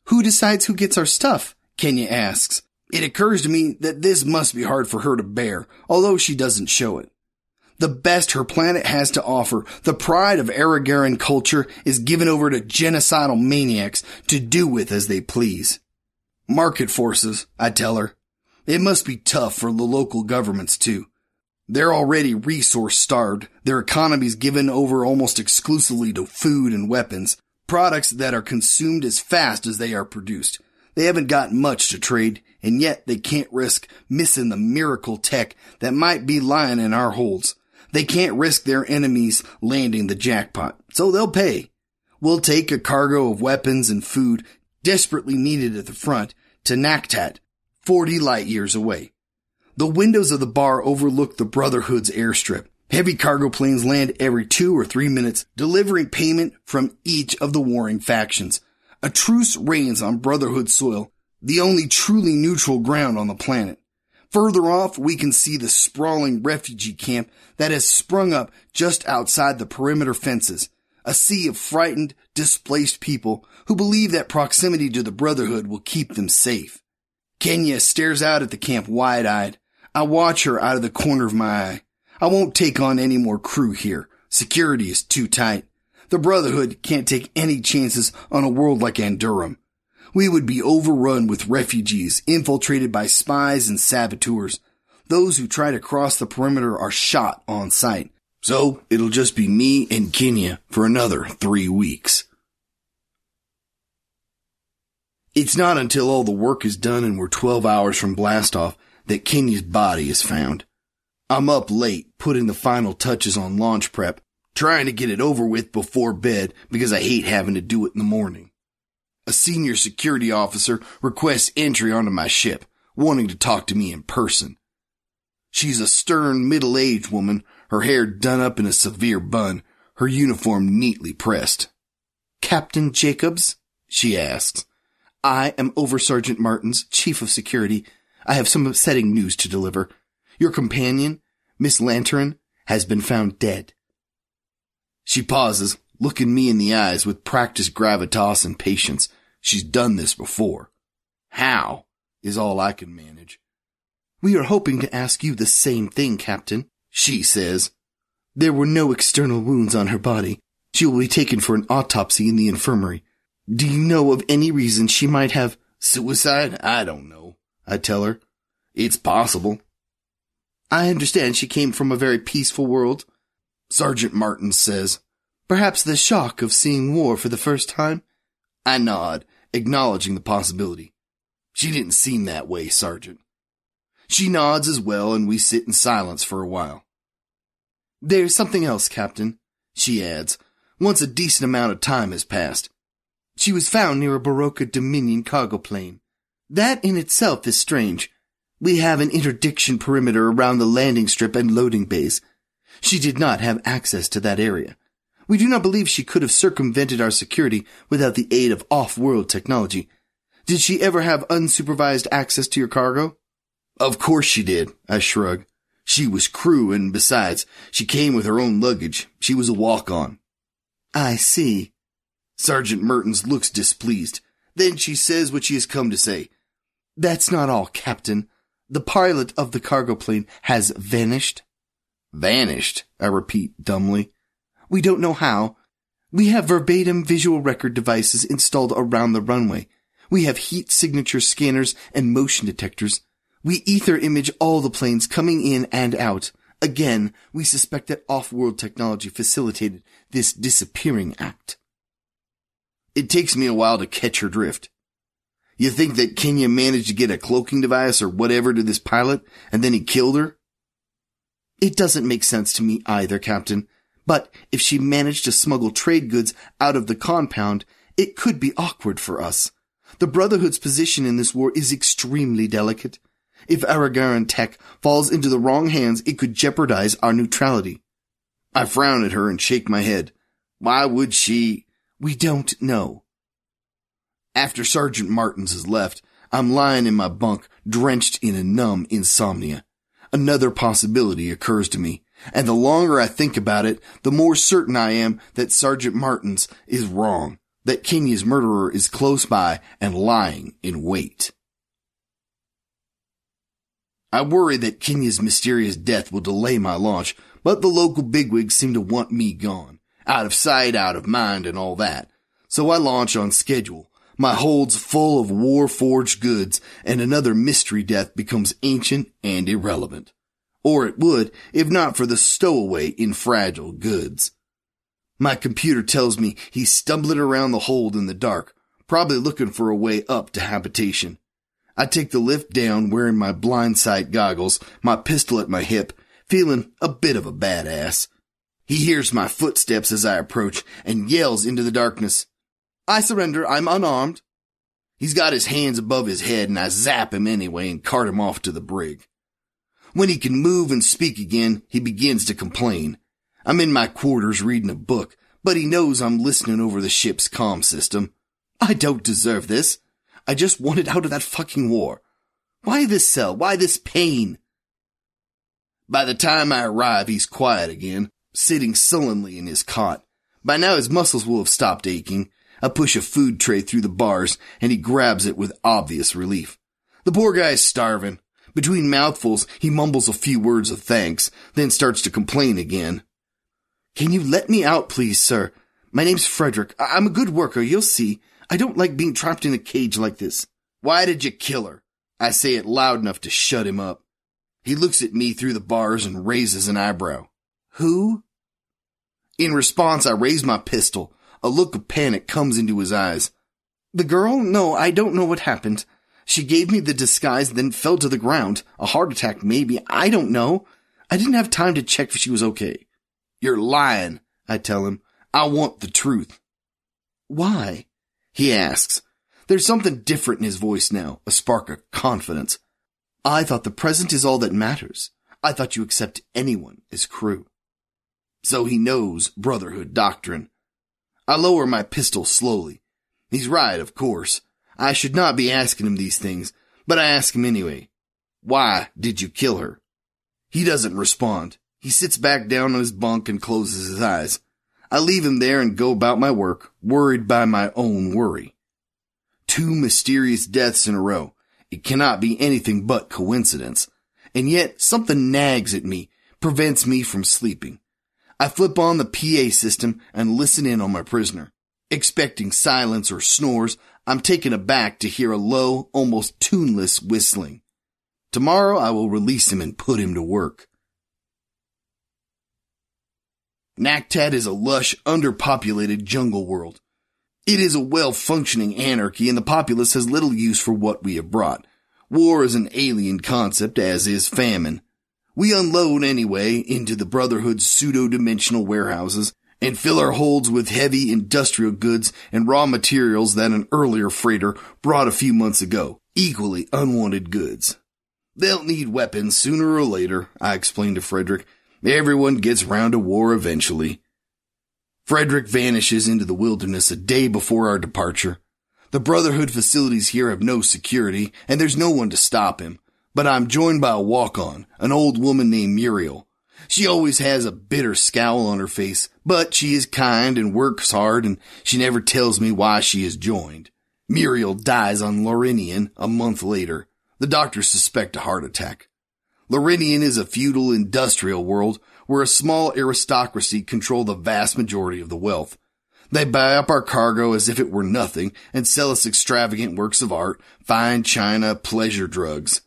Who decides who gets our stuff? Kenya asks. It occurs to me that this must be hard for her to bear, although she doesn't show it. The best her planet has to offer, the pride of Aragaran culture, is given over to genocidal maniacs to do with as they please. Market forces, I tell her. It must be tough for the local governments too. They're already resource starved, their economies given over almost exclusively to food and weapons, products that are consumed as fast as they are produced. They haven't got much to trade, and yet they can't risk missing the miracle tech that might be lying in our holds. They can't risk their enemies landing the jackpot, so they'll pay. We'll take a cargo of weapons and food desperately needed at the front to Naktat, 40 light years away. The windows of the bar overlook the Brotherhood's airstrip. Heavy cargo planes land every two or three minutes, delivering payment from each of the warring factions. A truce reigns on Brotherhood soil, the only truly neutral ground on the planet. Further off, we can see the sprawling refugee camp that has sprung up just outside the perimeter fences. A sea of frightened, displaced people who believe that proximity to the Brotherhood will keep them safe. Kenya stares out at the camp wide-eyed. I watch her out of the corner of my eye. I won't take on any more crew here. Security is too tight. The Brotherhood can't take any chances on a world like Andurum we would be overrun with refugees infiltrated by spies and saboteurs. Those who try to cross the perimeter are shot on sight. So it'll just be me and Kenya for another three weeks. It's not until all the work is done and we're 12 hours from blastoff that Kenya's body is found. I'm up late putting the final touches on launch prep, trying to get it over with before bed because I hate having to do it in the morning a senior security officer requests entry onto my ship, wanting to talk to me in person. She's a stern, middle-aged woman, her hair done up in a severe bun, her uniform neatly pressed. Captain Jacobs? she asks. I am Oversergeant Martins, Chief of Security. I have some upsetting news to deliver. Your companion, Miss Lantern, has been found dead. She pauses, looking me in the eyes with practiced gravitas and patience. She's done this before. How is all I can manage. We are hoping to ask you the same thing, Captain, she says. There were no external wounds on her body. She will be taken for an autopsy in the infirmary. Do you know of any reason she might have suicide? I don't know. I tell her. It's possible. I understand she came from a very peaceful world. Sergeant Martins says. Perhaps the shock of seeing war for the first time? I nod, acknowledging the possibility. She didn't seem that way, Sergeant. She nods as well, and we sit in silence for a while. There's something else, Captain, she adds, once a decent amount of time has passed. She was found near a Baroka Dominion cargo plane. That in itself is strange. We have an interdiction perimeter around the landing strip and loading bays. She did not have access to that area. We do not believe she could have circumvented our security without the aid of off-world technology. Did she ever have unsupervised access to your cargo? Of course she did, I shrug. She was crew, and besides, she came with her own luggage. She was a walk-on. I see. Sergeant Martins looks displeased. Then she says what she has come to say. That's not all, Captain. The pilot of the cargo plane has vanished. Vanished, I repeat dumbly. We don't know how. We have verbatim visual record devices installed around the runway. We have heat signature scanners and motion detectors. We ether image all the planes coming in and out. Again, we suspect that off-world technology facilitated this disappearing act. It takes me a while to catch her drift. You think that Kenya managed to get a cloaking device or whatever to this pilot and then he killed her? It doesn't make sense to me either, Captain. But if she managed to smuggle trade goods out of the compound, it could be awkward for us. The Brotherhood's position in this war is extremely delicate. If Aragaran tech falls into the wrong hands, it could jeopardize our neutrality. I frown at her and shake my head. Why would she? We don't know. After Sergeant Martins has left, I'm lying in my bunk, drenched in a numb insomnia. Another possibility occurs to me, and the longer I think about it, the more certain I am that Sergeant Martins is wrong that Kenya's murderer is close by and lying in wait. I worry that Kenya's mysterious death will delay my launch, but the local bigwigs seem to want me gone. Out of sight, out of mind, and all that. So I launch on schedule. My holds full of war-forged goods, and another mystery death becomes ancient and irrelevant. Or it would, if not for the stowaway in fragile goods. My computer tells me he's stumbling around the hold in the dark, probably looking for a way up to habitation. I take the lift down wearing my blind sight goggles, my pistol at my hip, feeling a bit of a badass. He hears my footsteps as I approach and yells into the darkness. I surrender. I'm unarmed. He's got his hands above his head and I zap him anyway and cart him off to the brig. When he can move and speak again, he begins to complain. I'm in my quarters reading a book, but he knows I'm listening over the ship's comm system. I don't deserve this. I just wanted out of that fucking war. Why this cell? Why this pain? By the time I arrive, he's quiet again, sitting sullenly in his cot. By now his muscles will have stopped aching. I push a food tray through the bars and he grabs it with obvious relief. The poor guy is starving. Between mouthfuls, he mumbles a few words of thanks, then starts to complain again. Can you let me out, please, sir? My name's Frederick. I- am a good worker, you'll see. I don't like being trapped in a cage like this. Why did you kill her? I say it loud enough to shut him up. He looks at me through the bars and raises an eyebrow. Who? In response, I raise my pistol. A look of panic comes into his eyes. The girl? No, I don't know what happened. She gave me the disguise, then fell to the ground. A heart attack, maybe. I don't know. I didn't have time to check if she was okay. You're lying, I tell him. I want the truth. Why? He asks. There's something different in his voice now, a spark of confidence. I thought the present is all that matters. I thought you accept anyone as crew. So he knows brotherhood doctrine. I lower my pistol slowly. He's right, of course. I should not be asking him these things, but I ask him anyway. Why did you kill her? He doesn't respond. He sits back down on his bunk and closes his eyes. I leave him there and go about my work, worried by my own worry. Two mysterious deaths in a row. It cannot be anything but coincidence. And yet something nags at me, prevents me from sleeping. I flip on the PA system and listen in on my prisoner. Expecting silence or snores, I'm taken aback to hear a low, almost tuneless whistling. Tomorrow I will release him and put him to work. Naktat is a lush, underpopulated jungle world. It is a well-functioning anarchy and the populace has little use for what we have brought. War is an alien concept, as is famine. We unload anyway into the Brotherhood's pseudo-dimensional warehouses and fill our holds with heavy industrial goods and raw materials that an earlier freighter brought a few months ago. Equally unwanted goods. They'll need weapons sooner or later, I explained to Frederick. Everyone gets round to war eventually. Frederick vanishes into the wilderness a day before our departure. The Brotherhood facilities here have no security, and there's no one to stop him. But I'm joined by a walk-on, an old woman named Muriel. She always has a bitter scowl on her face, but she is kind and works hard, and she never tells me why she is joined. Muriel dies on Lorinian a month later. The doctors suspect a heart attack. Lorinian is a feudal industrial world where a small aristocracy control the vast majority of the wealth. They buy up our cargo as if it were nothing and sell us extravagant works of art, fine china, pleasure drugs.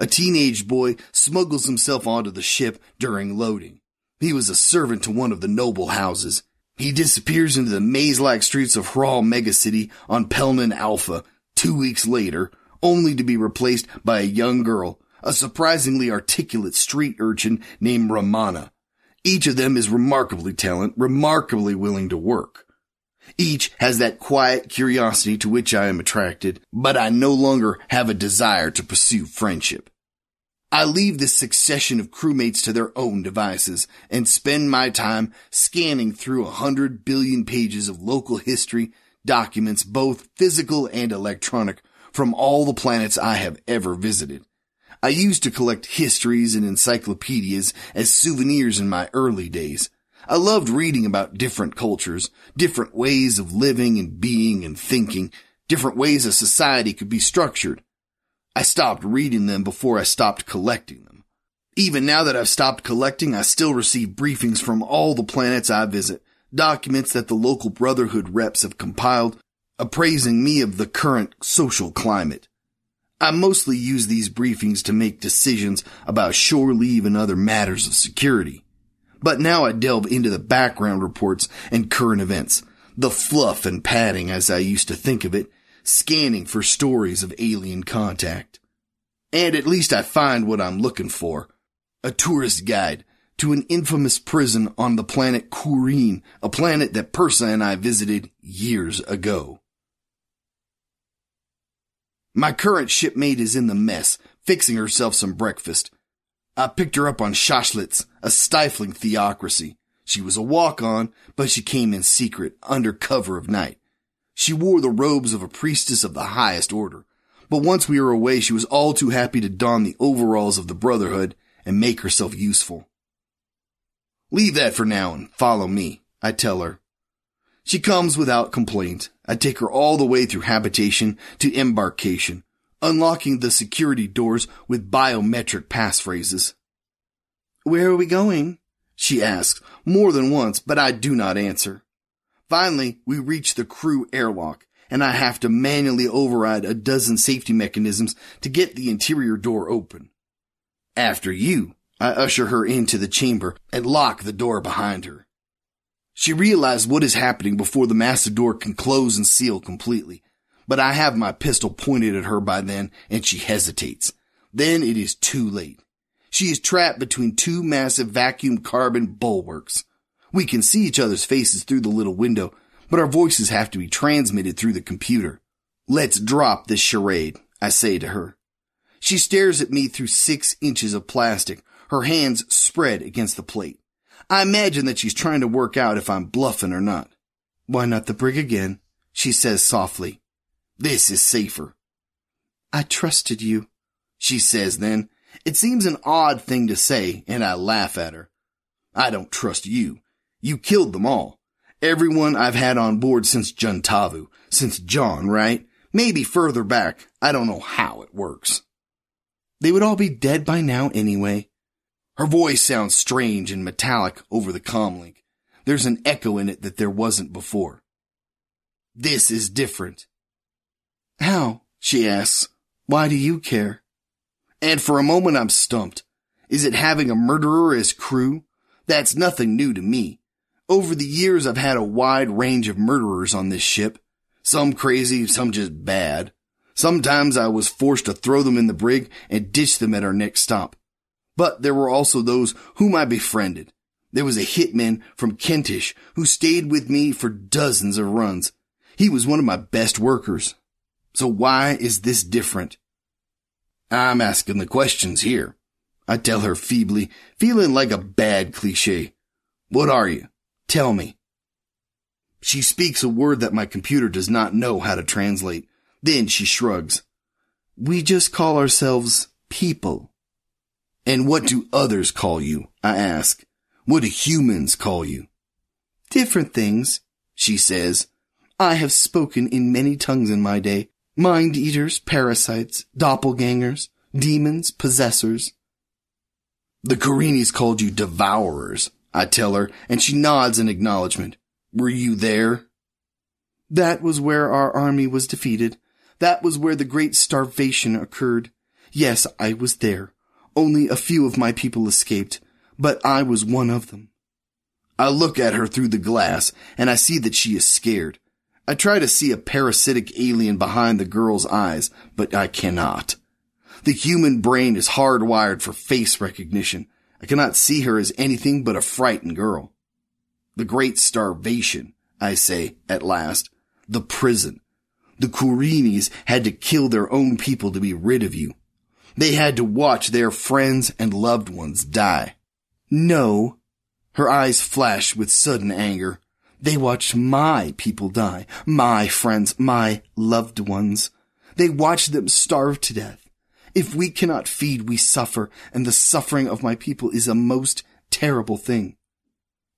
A teenage boy smuggles himself onto the ship during loading. He was a servant to one of the noble houses. He disappears into the maze-like streets of Hral megacity on Pelman Alpha two weeks later, only to be replaced by a young girl a surprisingly articulate street urchin named Ramana. Each of them is remarkably talented, remarkably willing to work. Each has that quiet curiosity to which I am attracted, but I no longer have a desire to pursue friendship. I leave this succession of crewmates to their own devices and spend my time scanning through a hundred billion pages of local history, documents, both physical and electronic, from all the planets I have ever visited. I used to collect histories and encyclopedias as souvenirs in my early days. I loved reading about different cultures, different ways of living and being and thinking, different ways a society could be structured. I stopped reading them before I stopped collecting them. Even now that I've stopped collecting, I still receive briefings from all the planets I visit, documents that the local Brotherhood reps have compiled, appraising me of the current social climate. I mostly use these briefings to make decisions about shore leave and other matters of security. But now I delve into the background reports and current events, the fluff and padding as I used to think of it, scanning for stories of alien contact. And at least I find what I'm looking for. A tourist guide to an infamous prison on the planet Kureen, a planet that Persa and I visited years ago. My current shipmate is in the mess, fixing herself some breakfast. I picked her up on Shashlitz, a stifling theocracy. She was a walk-on, but she came in secret, under cover of night. She wore the robes of a priestess of the highest order. But once we were away, she was all too happy to don the overalls of the Brotherhood and make herself useful. Leave that for now and follow me, I tell her. She comes without complaint. I take her all the way through habitation to embarkation, unlocking the security doors with biometric passphrases. Where are we going? She asks more than once, but I do not answer. Finally, we reach the crew airlock, and I have to manually override a dozen safety mechanisms to get the interior door open. After you, I usher her into the chamber and lock the door behind her. She realized what is happening before the massive door can close and seal completely. But I have my pistol pointed at her by then and she hesitates. Then it is too late. She is trapped between two massive vacuum carbon bulwarks. We can see each other's faces through the little window, but our voices have to be transmitted through the computer. Let's drop this charade, I say to her. She stares at me through six inches of plastic, her hands spread against the plate. I imagine that she's trying to work out if I'm bluffing or not. Why not the brig again? She says softly. This is safer. I trusted you, she says then. It seems an odd thing to say, and I laugh at her. I don't trust you. You killed them all. Everyone I've had on board since Juntavu, since John, right? Maybe further back. I don't know how it works. They would all be dead by now anyway. Her voice sounds strange and metallic over the comlink. There's an echo in it that there wasn't before. This is different. How? She asks. Why do you care? And for a moment I'm stumped. Is it having a murderer as crew? That's nothing new to me. Over the years I've had a wide range of murderers on this ship. Some crazy, some just bad. Sometimes I was forced to throw them in the brig and ditch them at our next stop. But there were also those whom I befriended. There was a hitman from Kentish who stayed with me for dozens of runs. He was one of my best workers. So why is this different? I'm asking the questions here. I tell her feebly, feeling like a bad cliche. What are you? Tell me. She speaks a word that my computer does not know how to translate. Then she shrugs. We just call ourselves people. And what do others call you? I ask. What do humans call you? Different things, she says. I have spoken in many tongues in my day. Mind eaters, parasites, doppelgangers, demons, possessors. The Korinis called you devourers, I tell her, and she nods in acknowledgement. Were you there? That was where our army was defeated. That was where the great starvation occurred. Yes, I was there. Only a few of my people escaped, but I was one of them. I look at her through the glass, and I see that she is scared. I try to see a parasitic alien behind the girl's eyes, but I cannot. The human brain is hardwired for face recognition. I cannot see her as anything but a frightened girl. The great starvation, I say at last. The prison. The Kurinis had to kill their own people to be rid of you. They had to watch their friends and loved ones die. No. Her eyes flash with sudden anger. They watched my people die. My friends, my loved ones. They watched them starve to death. If we cannot feed, we suffer, and the suffering of my people is a most terrible thing.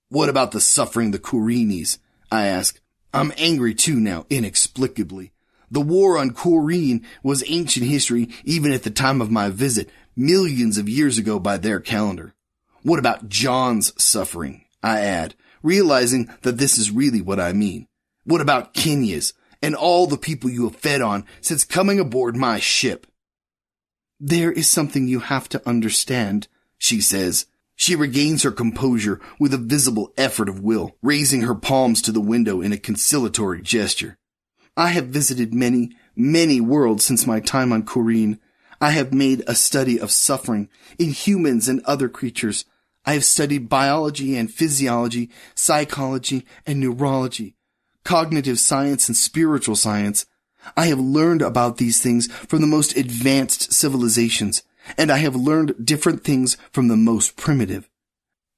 What about the suffering the Kurinis? I ask. I'm angry too now, inexplicably. The war on Koreen was ancient history even at the time of my visit, millions of years ago by their calendar. What about John's suffering? I add, realizing that this is really what I mean. What about Kenya's and all the people you have fed on since coming aboard my ship? There is something you have to understand, she says, she regains her composure with a visible effort of will, raising her palms to the window in a conciliatory gesture. I have visited many, many worlds since my time on Koreen. I have made a study of suffering in humans and other creatures. I have studied biology and physiology, psychology and neurology, cognitive science and spiritual science. I have learned about these things from the most advanced civilizations and I have learned different things from the most primitive.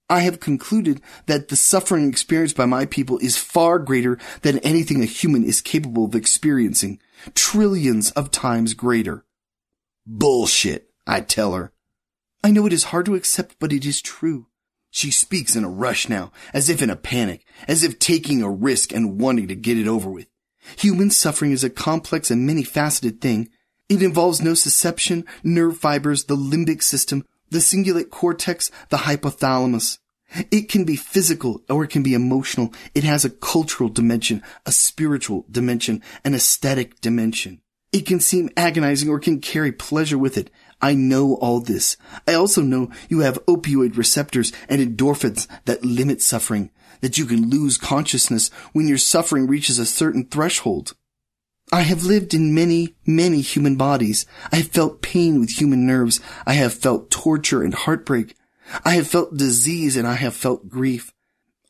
I have concluded that the suffering experienced by my people is far greater than anything a human is capable of experiencing, trillions of times greater. Bullshit, I tell her. I know it is hard to accept, but it is true. She speaks in a rush now, as if in a panic, as if taking a risk and wanting to get it over with. Human suffering is a complex and many faceted thing, it involves nociception, nerve fibers, the limbic system, the cingulate cortex, the hypothalamus. It can be physical or it can be emotional. It has a cultural dimension, a spiritual dimension, an aesthetic dimension. It can seem agonizing or can carry pleasure with it. I know all this. I also know you have opioid receptors and endorphins that limit suffering, that you can lose consciousness when your suffering reaches a certain threshold. I have lived in many, many human bodies. I have felt pain with human nerves. I have felt torture and heartbreak. I have felt disease and I have felt grief.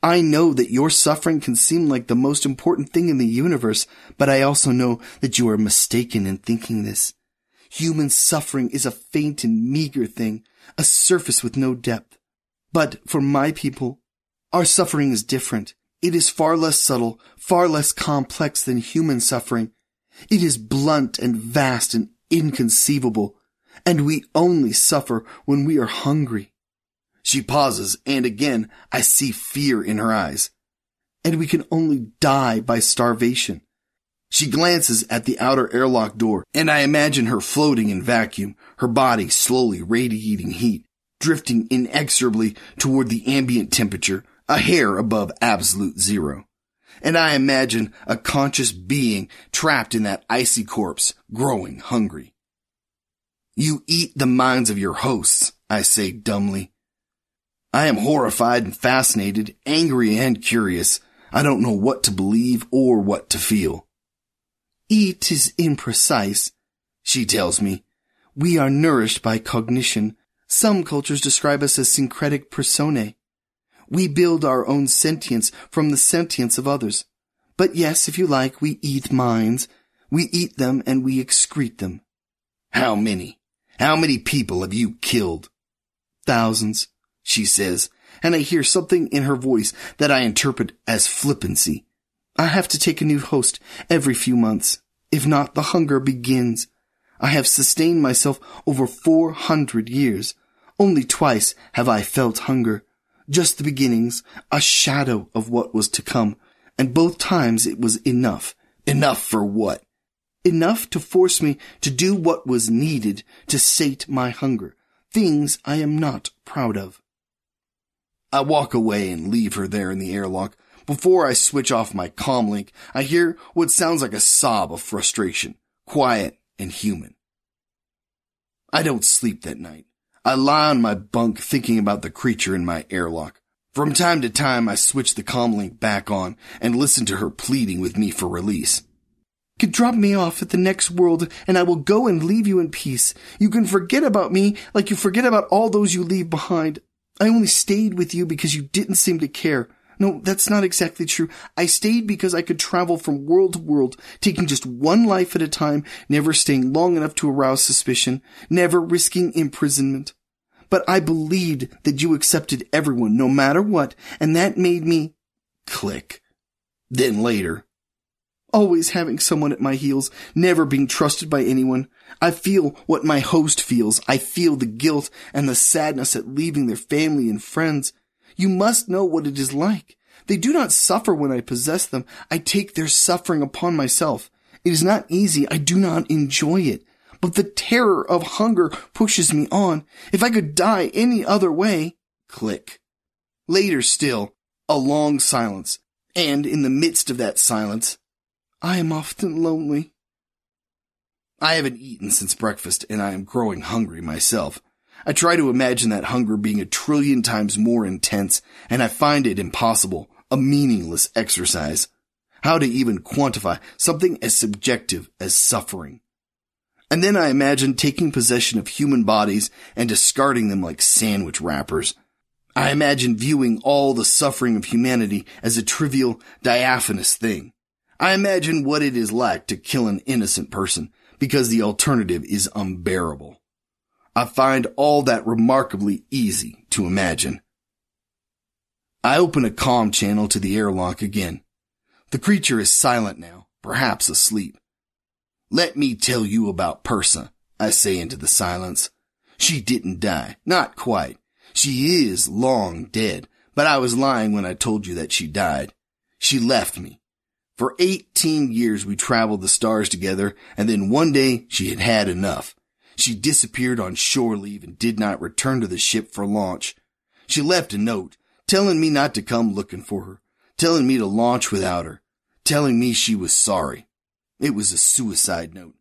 I know that your suffering can seem like the most important thing in the universe, but I also know that you are mistaken in thinking this. Human suffering is a faint and meager thing, a surface with no depth. But for my people, our suffering is different. It is far less subtle, far less complex than human suffering, it is blunt and vast and inconceivable, and we only suffer when we are hungry. She pauses, and again I see fear in her eyes. and we can only die by starvation. She glances at the outer airlock door, and I imagine her floating in vacuum, her body slowly radiating heat, drifting inexorably toward the ambient temperature, a hair above absolute zero. And I imagine a conscious being trapped in that icy corpse, growing hungry. You eat the minds of your hosts, I say dumbly. I am horrified and fascinated, angry and curious. I don't know what to believe or what to feel. Eat is imprecise, she tells me. We are nourished by cognition. Some cultures describe us as syncretic personae. We build our own sentience from the sentience of others. But yes, if you like, we eat minds. We eat them and we excrete them. How many? How many people have you killed? Thousands, she says, and I hear something in her voice that I interpret as flippancy. I have to take a new host every few months. If not, the hunger begins. I have sustained myself over four hundred years. Only twice have I felt hunger. Just the beginnings, a shadow of what was to come. And both times it was enough. Enough for what? Enough to force me to do what was needed to sate my hunger. Things I am not proud of. I walk away and leave her there in the airlock. Before I switch off my comlink, I hear what sounds like a sob of frustration, quiet and human. I don't sleep that night. I lie on my bunk thinking about the creature in my airlock. From time to time, I switch the comlink back on and listen to her pleading with me for release. Could drop me off at the next world and I will go and leave you in peace. You can forget about me like you forget about all those you leave behind. I only stayed with you because you didn't seem to care. No, that's not exactly true. I stayed because I could travel from world to world, taking just one life at a time, never staying long enough to arouse suspicion, never risking imprisonment. But I believed that you accepted everyone, no matter what, and that made me click. Then later, always having someone at my heels, never being trusted by anyone. I feel what my host feels. I feel the guilt and the sadness at leaving their family and friends. You must know what it is like. They do not suffer when I possess them. I take their suffering upon myself. It is not easy. I do not enjoy it. But the terror of hunger pushes me on. If I could die any other way, click. Later still, a long silence. And in the midst of that silence, I am often lonely. I haven't eaten since breakfast and I am growing hungry myself. I try to imagine that hunger being a trillion times more intense and I find it impossible, a meaningless exercise. How to even quantify something as subjective as suffering. And then I imagine taking possession of human bodies and discarding them like sandwich wrappers. I imagine viewing all the suffering of humanity as a trivial, diaphanous thing. I imagine what it is like to kill an innocent person because the alternative is unbearable. I find all that remarkably easy to imagine. I open a comm channel to the airlock again. The creature is silent now, perhaps asleep. Let me tell you about Persa, I say into the silence. She didn't die, not quite. She is long dead, but I was lying when I told you that she died. She left me. For 18 years we traveled the stars together, and then one day she had had enough. She disappeared on shore leave and did not return to the ship for launch. She left a note telling me not to come looking for her, telling me to launch without her, telling me she was sorry. It was a suicide note.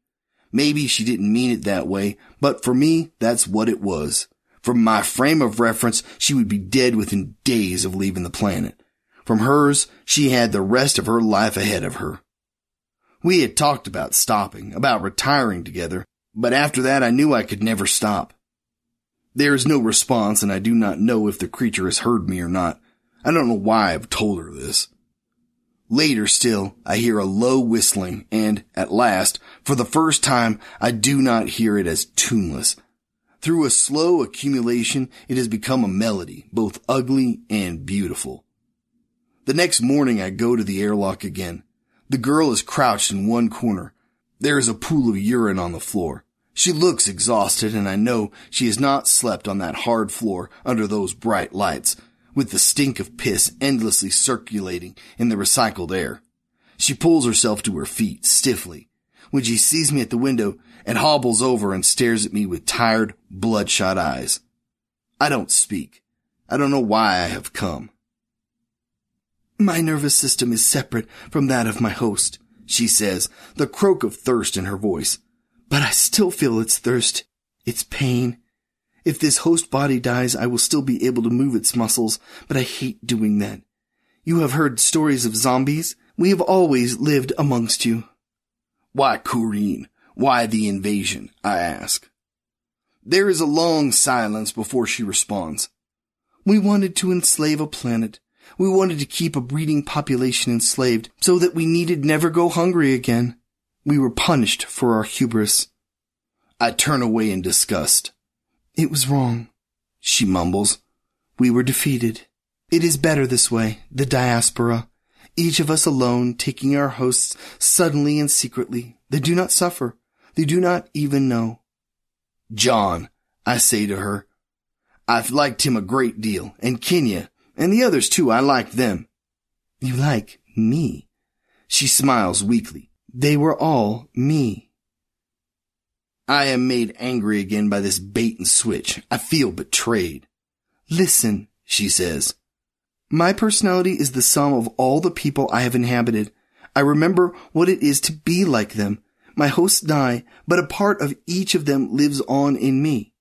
Maybe she didn't mean it that way, but for me, that's what it was. From my frame of reference, she would be dead within days of leaving the planet. From hers, she had the rest of her life ahead of her. We had talked about stopping, about retiring together, but after that I knew I could never stop. There is no response and I do not know if the creature has heard me or not. I don't know why I've told her this. Later still, I hear a low whistling and, at last, for the first time, I do not hear it as tuneless. Through a slow accumulation, it has become a melody, both ugly and beautiful. The next morning I go to the airlock again. The girl is crouched in one corner. There is a pool of urine on the floor. She looks exhausted and I know she has not slept on that hard floor under those bright lights. with the stink of piss endlessly circulating in the recycled air. She pulls herself to her feet stiffly when she sees me at the window and hobbles over and stares at me with tired, bloodshot eyes. I don't speak. I don't know why I have come. My nervous system is separate from that of my host, she says, the croak of thirst in her voice. But I still feel its thirst, its pain. If this host body dies, I will still be able to move its muscles, but I hate doing that. You have heard stories of zombies. We have always lived amongst you. Why, Corinne? Why the invasion? I ask. There is a long silence before she responds. We wanted to enslave a planet. We wanted to keep a breeding population enslaved so that we needed never go hungry again. We were punished for our hubris. I turn away in disgust. It was wrong, she mumbles. We were defeated. It is better this way, the diaspora. Each of us alone, taking our hosts suddenly and secretly. They do not suffer. They do not even know. John, I say to her, I've liked him a great deal, and Kenya, and the others too, I liked them. You like me? She smiles weakly. They were all me. I am made angry again by this bait and switch. I feel betrayed. Listen, she says. My personality is the sum of all the people I have inhabited. I remember what it is to be like them. My hosts die, but a part of each of them lives on in me.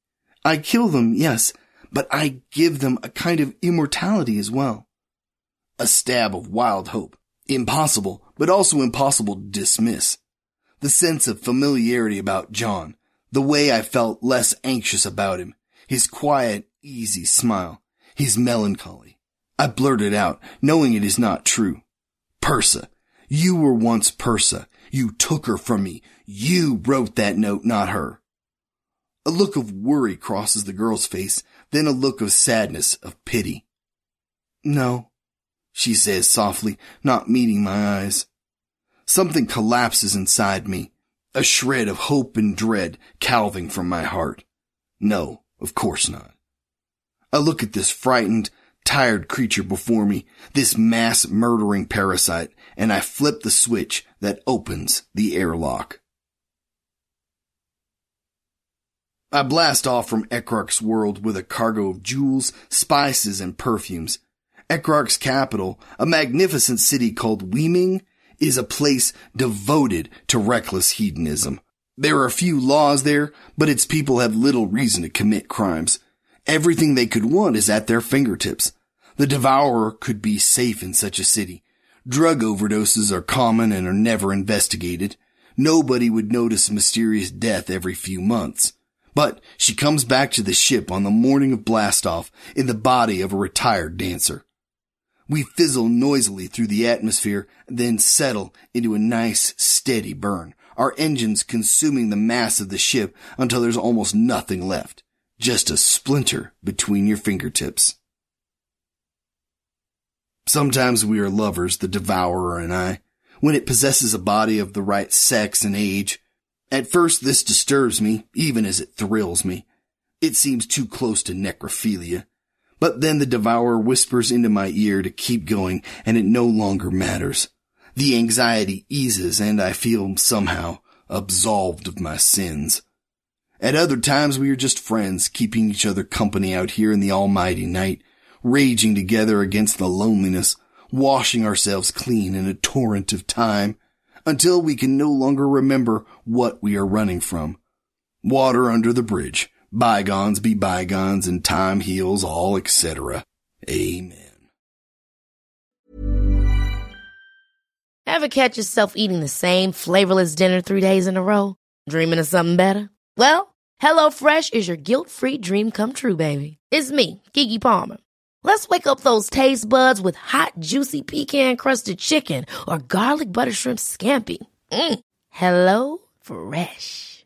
I kill them, yes, but I give them a kind of immortality as well. A stab of wild hope. Impossible, but also impossible to dismiss. The sense of familiarity about John, the way I felt less anxious about him, his quiet, easy smile, his melancholy. I blurted out, knowing it is not true. Persa, you were once Persa. You took her from me. You wrote that note, not her. A look of worry crosses the girl's face, then a look of sadness, of pity. No, she says softly, not meeting my eyes. Something collapses inside me, a shred of hope and dread calving from my heart. No, of course not. I look at this frightened, tired creature before me, this mass murdering parasite, and I flip the switch that opens the airlock. I blast off from Ekrark's world with a cargo of jewels, spices, and perfumes. Ekrark's capital, a magnificent city called Weeming, is a place devoted to reckless hedonism. There are few laws there, but its people have little reason to commit crimes. Everything they could want is at their fingertips. The devourer could be safe in such a city. Drug overdoses are common and are never investigated. Nobody would notice a mysterious death every few months. But she comes back to the ship on the morning of blastoff in the body of a retired dancer. We fizzle noisily through the atmosphere, then settle into a nice, steady burn, our engines consuming the mass of the ship until there's almost nothing left. Just a splinter between your fingertips. Sometimes we are lovers, the devourer and I, when it possesses a body of the right sex and age, at first, this disturbs me, even as it thrills me. It seems too close to necrophilia. But then the devourer whispers into my ear to keep going, and it no longer matters. The anxiety eases, and I feel somehow absolved of my sins. At other times, we are just friends, keeping each other company out here in the almighty night, raging together against the loneliness, washing ourselves clean in a torrent of time, until we can no longer remember what we are running from. Water under the bridge. Bygones be bygones and time heals all, etc. Amen. Ever catch yourself eating the same flavorless dinner three days in a row? Dreaming of something better? Well, HelloFresh is your guilt-free dream come true, baby. It's me, Keke Palmer. Let's wake up those taste buds with hot, juicy pecan crusted chicken or garlic butter shrimp scampi. Mm. Hello Fresh.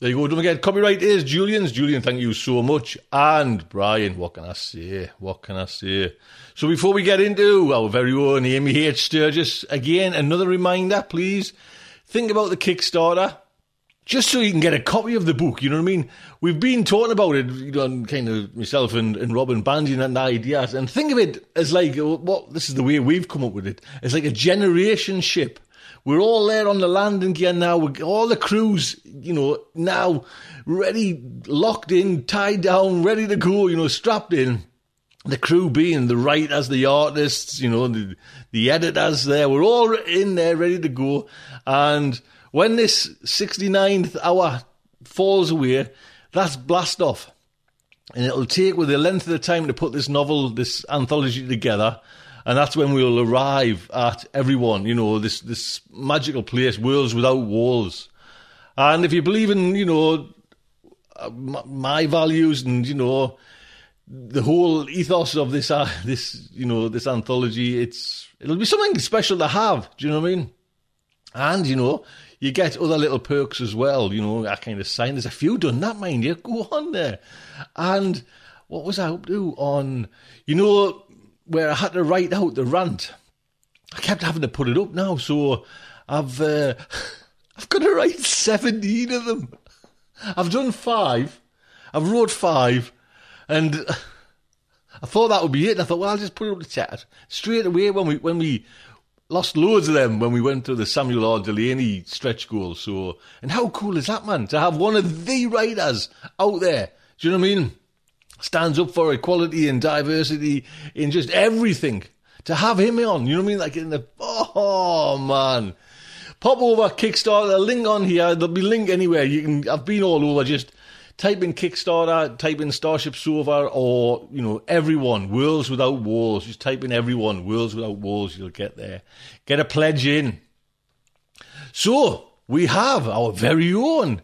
There you go. Don't forget, copyright is Julian's. Julian, thank you so much. And Brian, what can I say? What can I say? So before we get into our very own Amy H. Sturgis, again, another reminder, please. Think about the Kickstarter just so you can get a copy of the book. You know what I mean? We've been talking about it, you know, kind of myself and, and Robin bandying and ideas, and think of it as like what this is the way we've come up with it. It's like a generation ship. We're all there on the landing gear now. We're, all the crews, you know, now ready, locked in, tied down, ready to go. You know, strapped in. The crew being the writers, the artists, you know, the the editors. There, we're all in there, ready to go, and when this 69th hour falls away, that's blast off. And it'll take with the length of the time to put this novel, this anthology together. And that's when we'll arrive at everyone, you know, this, this magical place, Worlds Without Walls. And if you believe in, you know, my values and, you know, the whole ethos of this, uh, this, you know, this anthology, it's, it'll be something special to have. Do you know what I mean? And, you know, you get other little perks as well, you know, that kind of sign. There's a few done that, mind you. Go on there. And what was I up to on, you know, where I had to write out the rant? I kept having to put it up now, so I've uh, I've got to write 17 of them. I've done five. I've wrote five, and I thought that would be it. I thought, well, I'll just put it up the chat straight away when we when we lost loads of them when we went to the Samuel R. Delany stretch goal. So, and how cool is that, man? To have one of the writers out there. Do you know what I mean? Stands up for equality and diversity in just everything. To have him on, you know what I mean? Like in the, oh man. Pop over Kickstarter, link on here. There'll be link anywhere. You can, I've been all over just type in Kickstarter, type in Starship Sofa, or you know everyone Worlds Without Walls. Just type in everyone Worlds Without Walls. You'll get there. Get a pledge in. So we have our very own.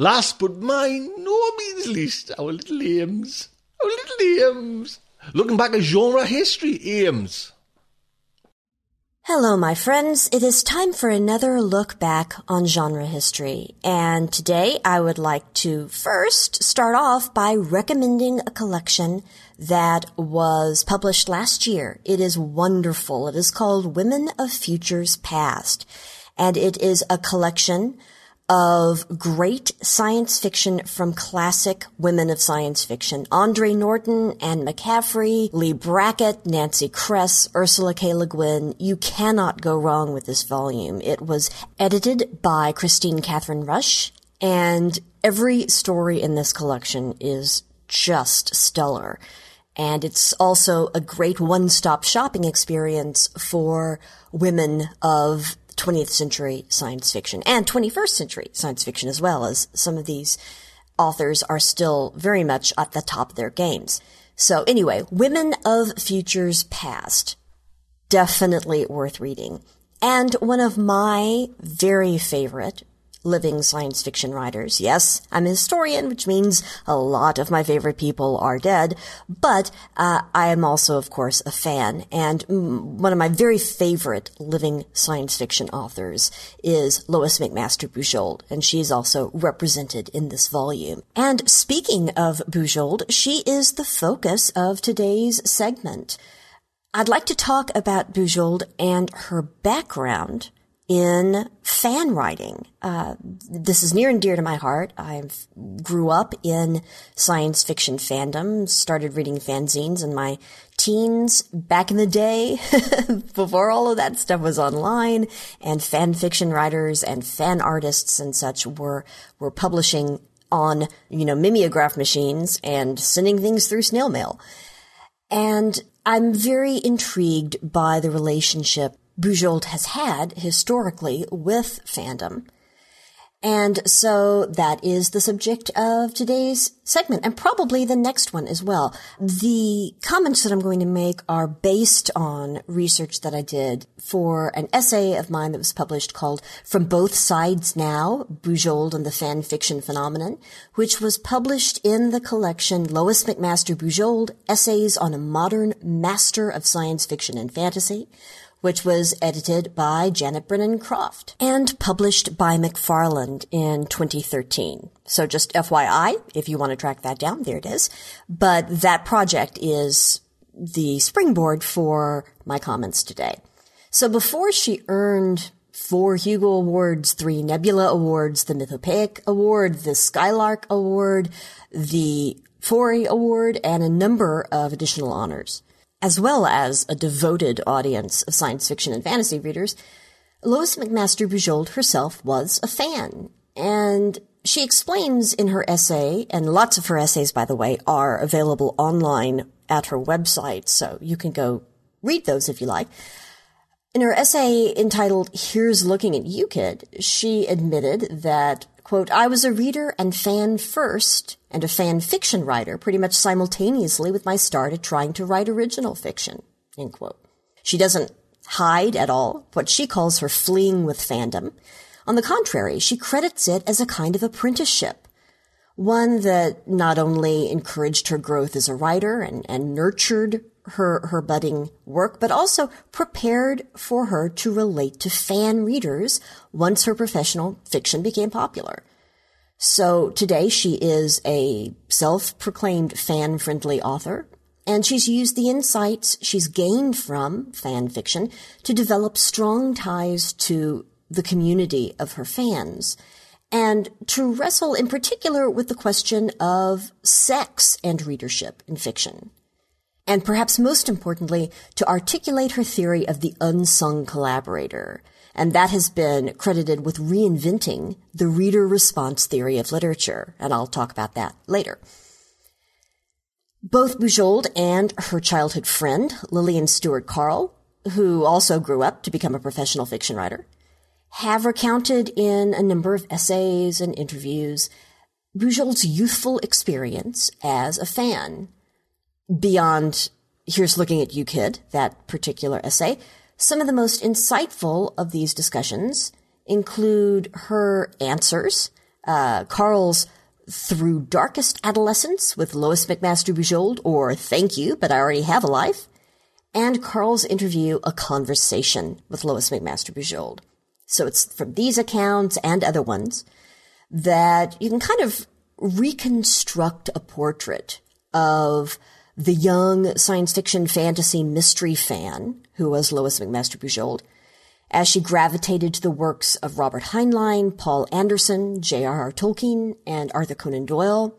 Last but by no means least, our little Ames. Our little Ames. Looking back at genre history, Ames. Hello, my friends. It is time for another look back on genre history. And today I would like to first start off by recommending a collection that was published last year. It is wonderful. It is called Women of Futures Past. And it is a collection of great science fiction from classic women of science fiction. Andre Norton, Anne McCaffrey, Leigh Brackett, Nancy Kress, Ursula K. Le Guin. You cannot go wrong with this volume. It was edited by Kristine Kathryn Rusch, and every story in this collection is just stellar. And it's also a great one-stop shopping experience for women of 20th century science fiction and 21st century science fiction as well as some of these authors are still very much at the top of their games. So anyway, Women of Futures Past. Definitely worth reading. And one of my very favorite living science fiction writers. Yes, I'm a historian, which means a lot of my favorite people are dead, but uh, I am also, of course, a fan. And one of my very favorite living science fiction authors is Lois McMaster Bujold, and she's also represented in this volume. And speaking of Bujold, she is the focus of today's segment. I'd like to talk about Bujold and her background in fan writing. Uh, this is near and dear to my heart. I grew up in science fiction fandom, started reading fanzines in my teens back in the day, before all of that stuff was online, and fan fiction writers and fan artists and such were were publishing on you know mimeograph machines and sending things through snail mail. And I'm very intrigued by the relationship Bujold has had historically with fandom. And so that is the subject of today's segment and probably the next one as well. The comments that I'm going to make are based on research that I did for an essay of mine that was published called From Both Sides Now, Bujold and the Fan Fiction Phenomenon, which was published in the collection Lois McMaster Bujold Essays on a Modern Master of Science Fiction and Fantasy, which was edited by Janet Brennan Croft and published by McFarland in 2013. So just FYI, if you want to track that down, there it is. But that project is the springboard for my comments today. So before she earned four Hugo Awards, three Nebula Awards, the Mythopoeic Award, the Skylark Award, the Forry Award, and a number of additional honors as well as a devoted audience of science fiction and fantasy readers, Lois McMaster Bujold herself was a fan. And she explains in her essay, and lots of her essays, by the way, are available online at her website, so you can go read those if you like. In her essay entitled Here's Looking at You Kid, she admitted that Quote, I was a reader and fan first and a fan fiction writer pretty much simultaneously with my start at trying to write original fiction. End quote. She doesn't hide at all what she calls her fleeing with fandom. On the contrary, she credits it as a kind of apprenticeship. One that not only encouraged her growth as a writer and, and nurtured her, her budding work, but also prepared for her to relate to fan readers once her professional fiction became popular. So today she is a self-proclaimed fan-friendly author, and she's used the insights she's gained from fan fiction to develop strong ties to the community of her fans and to wrestle in particular with the question of sex and readership in fiction and perhaps most importantly, to articulate her theory of the unsung collaborator. And that has been credited with reinventing the reader response theory of literature. And I'll talk about that later. Both Bujold and her childhood friend, Lillian Stewart Carl, who also grew up to become a professional fiction writer, have recounted in a number of essays and interviews Bujold's youthful experience as a fan beyond Here's Looking at You Kid, that particular essay, some of the most insightful of these discussions include her answers, uh, Carl's Through Darkest Adolescence with Lois McMaster Bujold, or Thank You, but I Already Have a Life, and Carl's interview, A Conversation with Lois McMaster Bujold. So it's from these accounts and other ones that you can kind of reconstruct a portrait of the young science fiction fantasy mystery fan, who was Lois McMaster Bujold, as she gravitated to the works of Robert Heinlein, Poul Anderson, J.R.R. Tolkien, and Arthur Conan Doyle,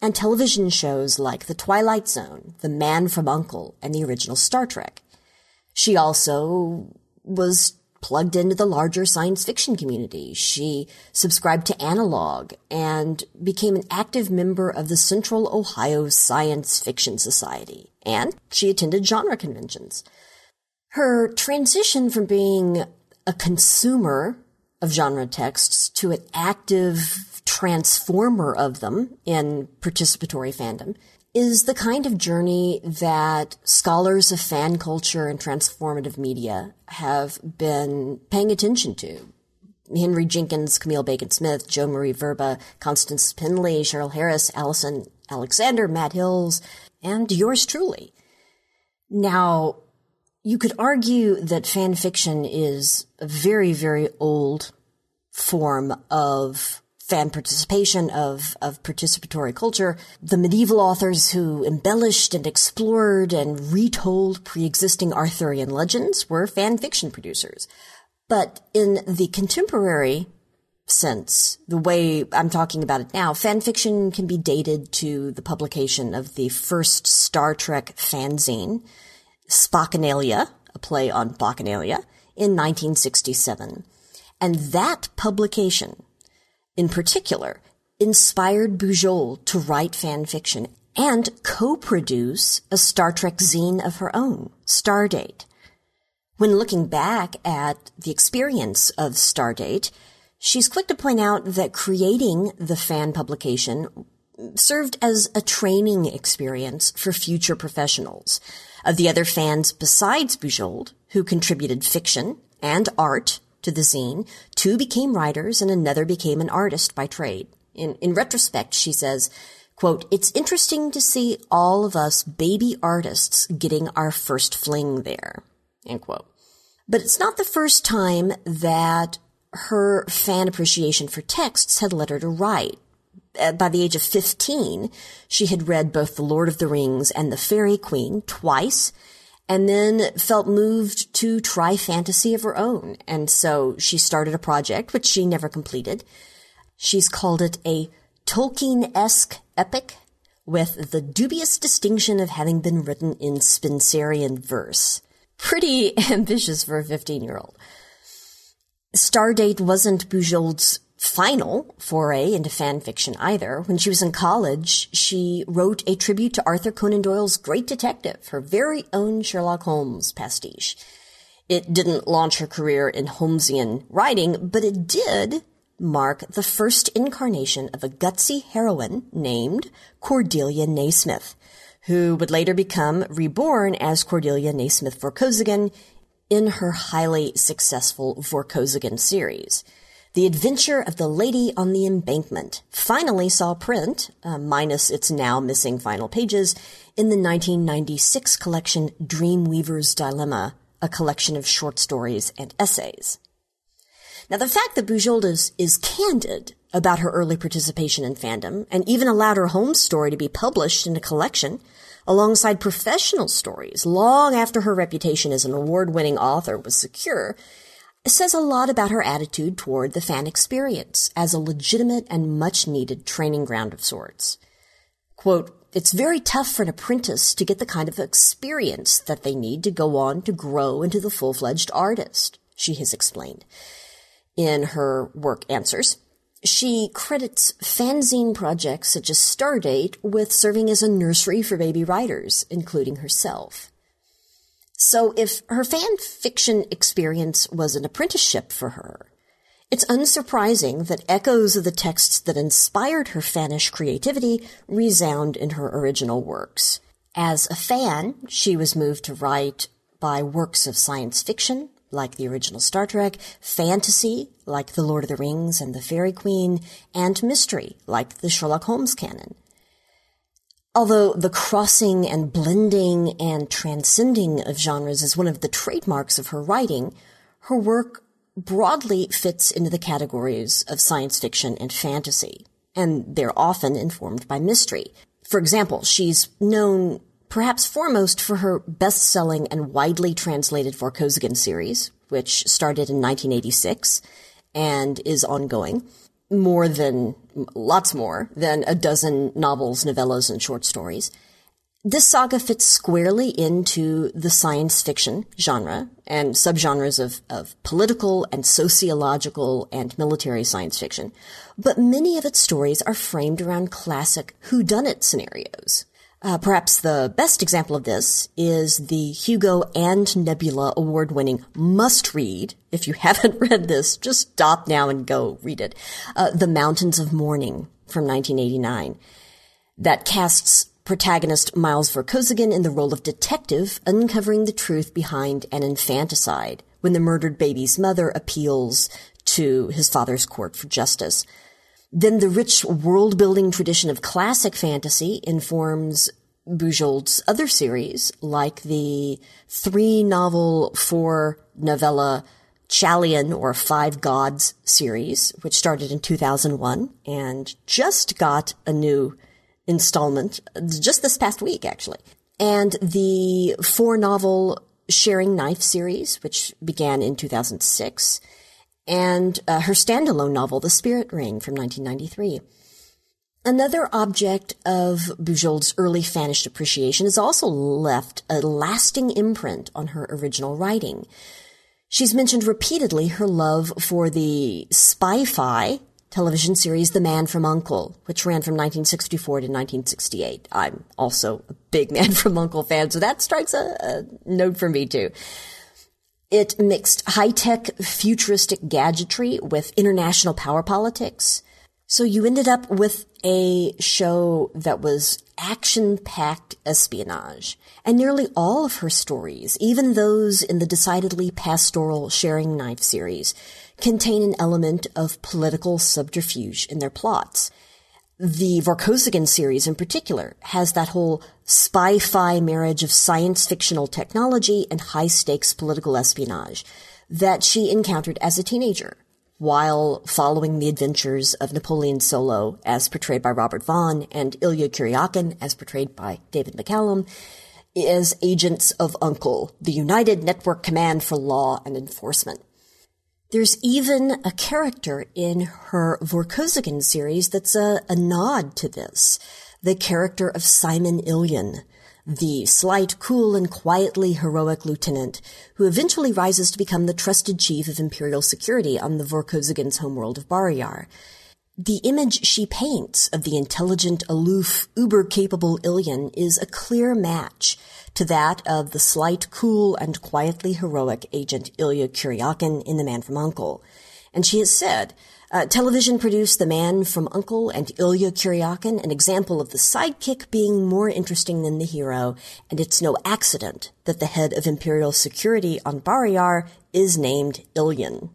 and television shows like The Twilight Zone, The Man from Uncle, and the original Star Trek. She also was plugged into the larger science fiction community. She subscribed to Analog and became an active member of the Central Ohio Science Fiction Society. And she attended genre conventions. Her transition from being a consumer of genre texts to an active transformer of them in participatory fandom is the kind of journey that scholars of fan culture and transformative media have been paying attention to. Henry Jenkins, Camille Bacon Smith, Jo Marie Verba, Constance Penley, Cheryl Harris, Allison Alexander, Matt Hills, and yours truly. Now, you could argue that fan fiction is a very, very old form of fan participation, of, of participatory culture. The medieval authors who embellished and explored and retold pre-existing Arthurian legends were fan fiction producers. But in the contemporary sense, the way I'm talking about it now, fan fiction can be dated to the publication of the first Star Trek fanzine, Spockanalia, a play on Bacchanalia, in 1967. And that publication, in particular, inspired Bujold to write fan fiction and co-produce a Star Trek zine of her own, Stardate. When looking back at the experience of Stardate, she's quick to point out that creating the fan publication served as a training experience for future professionals. Of the other fans besides Bujold, who contributed fiction and art to the zine, two became writers and another became an artist by trade. In, in retrospect, she says, quote, it's interesting to see all of us baby artists getting our first fling there, end quote. But it's not the first time that her fan appreciation for texts had led her to write. Uh, by the age of 15, she had read both The Lord of the Rings and The Faerie Queene twice, and then felt moved to try fantasy of her own. And so she started a project, which she never completed. She's called it a Tolkien-esque epic with the dubious distinction of having been written in Spenserian verse. Pretty ambitious for a 15 year old. Stardate wasn't Bujold's final foray into fan fiction either. When she was in college, she wrote a tribute to Arthur Conan Doyle's Great Detective, her very own Sherlock Holmes pastiche. It didn't launch her career in Holmesian writing, but it did mark the first incarnation of a gutsy heroine named Cordelia Naismith, who would later become reborn as Cordelia Naismith Vorkosigan in her highly successful Vorkosigan series. The Adventure of the Lady on the Embankment finally saw print, uh, minus its now missing final pages, in the 1996 collection Dreamweaver's Dilemma, a collection of short stories and essays. Now, the fact that Bujold is, is candid about her early participation in fandom and even allowed her home story to be published in a collection alongside professional stories long after her reputation as an award-winning author was secure, says a lot about her attitude toward the fan experience as a legitimate and much needed training ground of sorts. Quote, it's very tough for an apprentice to get the kind of experience that they need to go on to grow into the full-fledged artist, she has explained in her work answers. She credits fanzine projects such as Stardate with serving as a nursery for baby writers, including herself. So if her fan fiction experience was an apprenticeship for her, it's unsurprising that echoes of the texts that inspired her fanish creativity resound in her original works. As a fan, she was moved to write by works of science fiction, like the original Star Trek, fantasy, like The Lord of the Rings and The Faerie Queen, and mystery, like the Sherlock Holmes canon. Although the crossing and blending and transcending of genres is one of the trademarks of her writing, her work broadly fits into the categories of science fiction and fantasy, and they're often informed by mystery. For example, she's known perhaps foremost for her best-selling and widely translated Vorkosigan series, which started in 1986 and is ongoing. More than, lots more than a dozen novels, novellas, and short stories. This saga fits squarely into the science fiction genre and subgenres of, of political and sociological and military science fiction, but many of its stories are framed around classic whodunit scenarios. Uh, perhaps the best example of this is the Hugo and Nebula award winning must read. If you haven't read this, just stop now and go read it. Uh, the Mountains of Mourning from 1989 that casts protagonist Miles Vorkosigan in the role of detective uncovering the truth behind an infanticide when the murdered baby's mother appeals to his father's court for justice. Then the rich world building tradition of classic fantasy informs Bujold's other series, like the three novel, four novella Chalion or Five Gods series, which started in 2001 and just got a new installment uh, just this past week, actually. And the four novel Sharing Knife series, which began in 2006, and uh, her standalone novel, The Spirit Ring from 1993. Another object of Bujold's early fanish appreciation has also left a lasting imprint on her original writing. She's mentioned repeatedly her love for the spy-fi television series The Man from Uncle, which ran from 1964 to 1968. I'm also a big Man from Uncle fan, so that strikes a, a note for me too. It mixed high-tech futuristic gadgetry with international power politics. So you ended up with a show that was action-packed espionage. And nearly all of her stories, even those in the decidedly pastoral Sharing Knife series, contain an element of political subterfuge in their plots. The Vorkosigan series in particular has that whole spy-fi marriage of science fictional technology and high-stakes political espionage that she encountered as a teenager while following the adventures of Napoleon Solo, as portrayed by Robert Vaughn, and Ilya Kuryakin, as portrayed by David McCallum, as agents of UNCLE, the United Network Command for Law and Enforcement. There's even a character in her Vorkosigan series that's a, a nod to this. The character of Simon Illyan, the slight, cool, and quietly heroic lieutenant who eventually rises to become the trusted chief of imperial security on the Vorkosigan's homeworld of Barrayar. The image she paints of the intelligent, aloof, uber-capable Illyan is a clear match to that of the slight, cool, and quietly heroic agent Ilya Kuryakin in The Man from Uncle. And she has said, uh, television produced The Man from Uncle and Ilya Kuryakin, an example of the sidekick being more interesting than the hero, and it's no accident that the head of Imperial Security on Barrayar is named Illyan.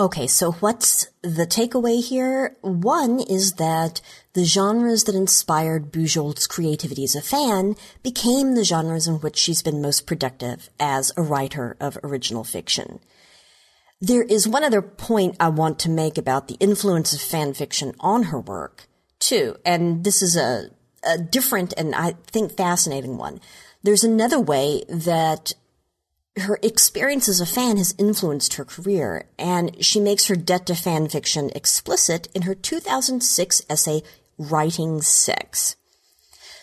Okay, so what's the takeaway here? One is that the genres that inspired Bujold's creativity as a fan became the genres in which she's been most productive as a writer of original fiction. There is one other point I want to make about the influence of fan fiction on her work, too, and this is a, a different and I think fascinating one. There's another way that her experience as a fan has influenced her career, and she makes her debt to fan fiction explicit in her 2006 essay, Writing Sex.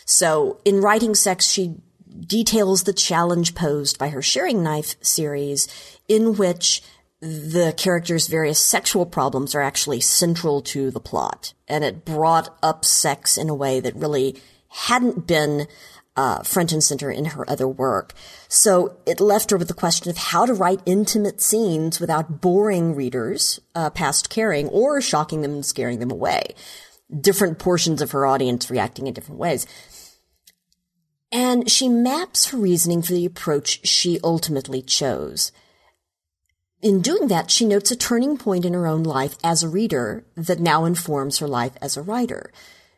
So, in Writing Sex, she details the challenge posed by her Sharing Knife series, in which the character's various sexual problems are actually central to the plot. And it brought up sex in a way that really hadn't been uh, front and center in her other work. So it left her with the question of how to write intimate scenes without boring readers uh, past caring or shocking them and scaring them away. Different portions of her audience reacting in different ways. And she maps her reasoning for the approach she ultimately chose in doing that, she notes a turning point in her own life as a reader that now informs her life as a writer.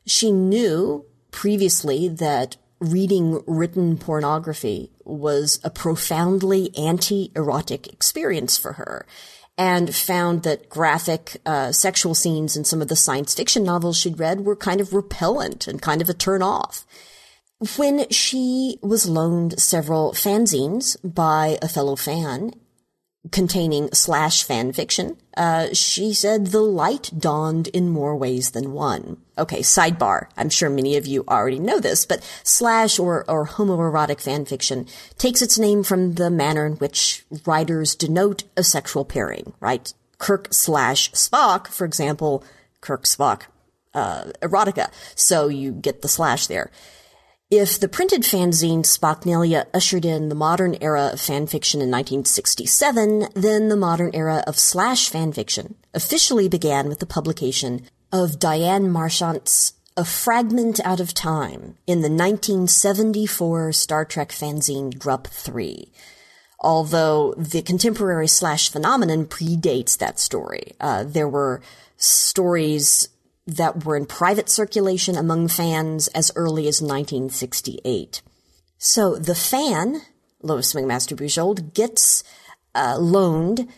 She knew previously that reading written pornography was a profoundly anti-erotic experience for her and found that graphic uh, sexual scenes in some of the science fiction novels she'd read were kind of repellent and kind of a turn off. When she was loaned several fanzines by a fellow fan containing slash fan fiction, uh, she said the light dawned in more ways than one. Okay, sidebar. I'm sure many of you already know this, but slash or, or homoerotic fan fiction takes its name from the manner in which writers denote a sexual pairing, right? Kirk slash Spock, for example, Kirk Spock, uh, erotica. So you get the slash there. If the printed fanzine Spockanalia ushered in the modern era of fanfiction in 1967, then the modern era of slash fanfiction officially began with the publication of Diane Marchant's A Fragment Out of Time in the 1974 Star Trek fanzine Grup 3. Although the contemporary slash phenomenon predates that story. Uh, there were stories that were in private circulation among fans as early as 1968. So the fan, Lois McMaster Bujold, gets uh, loaned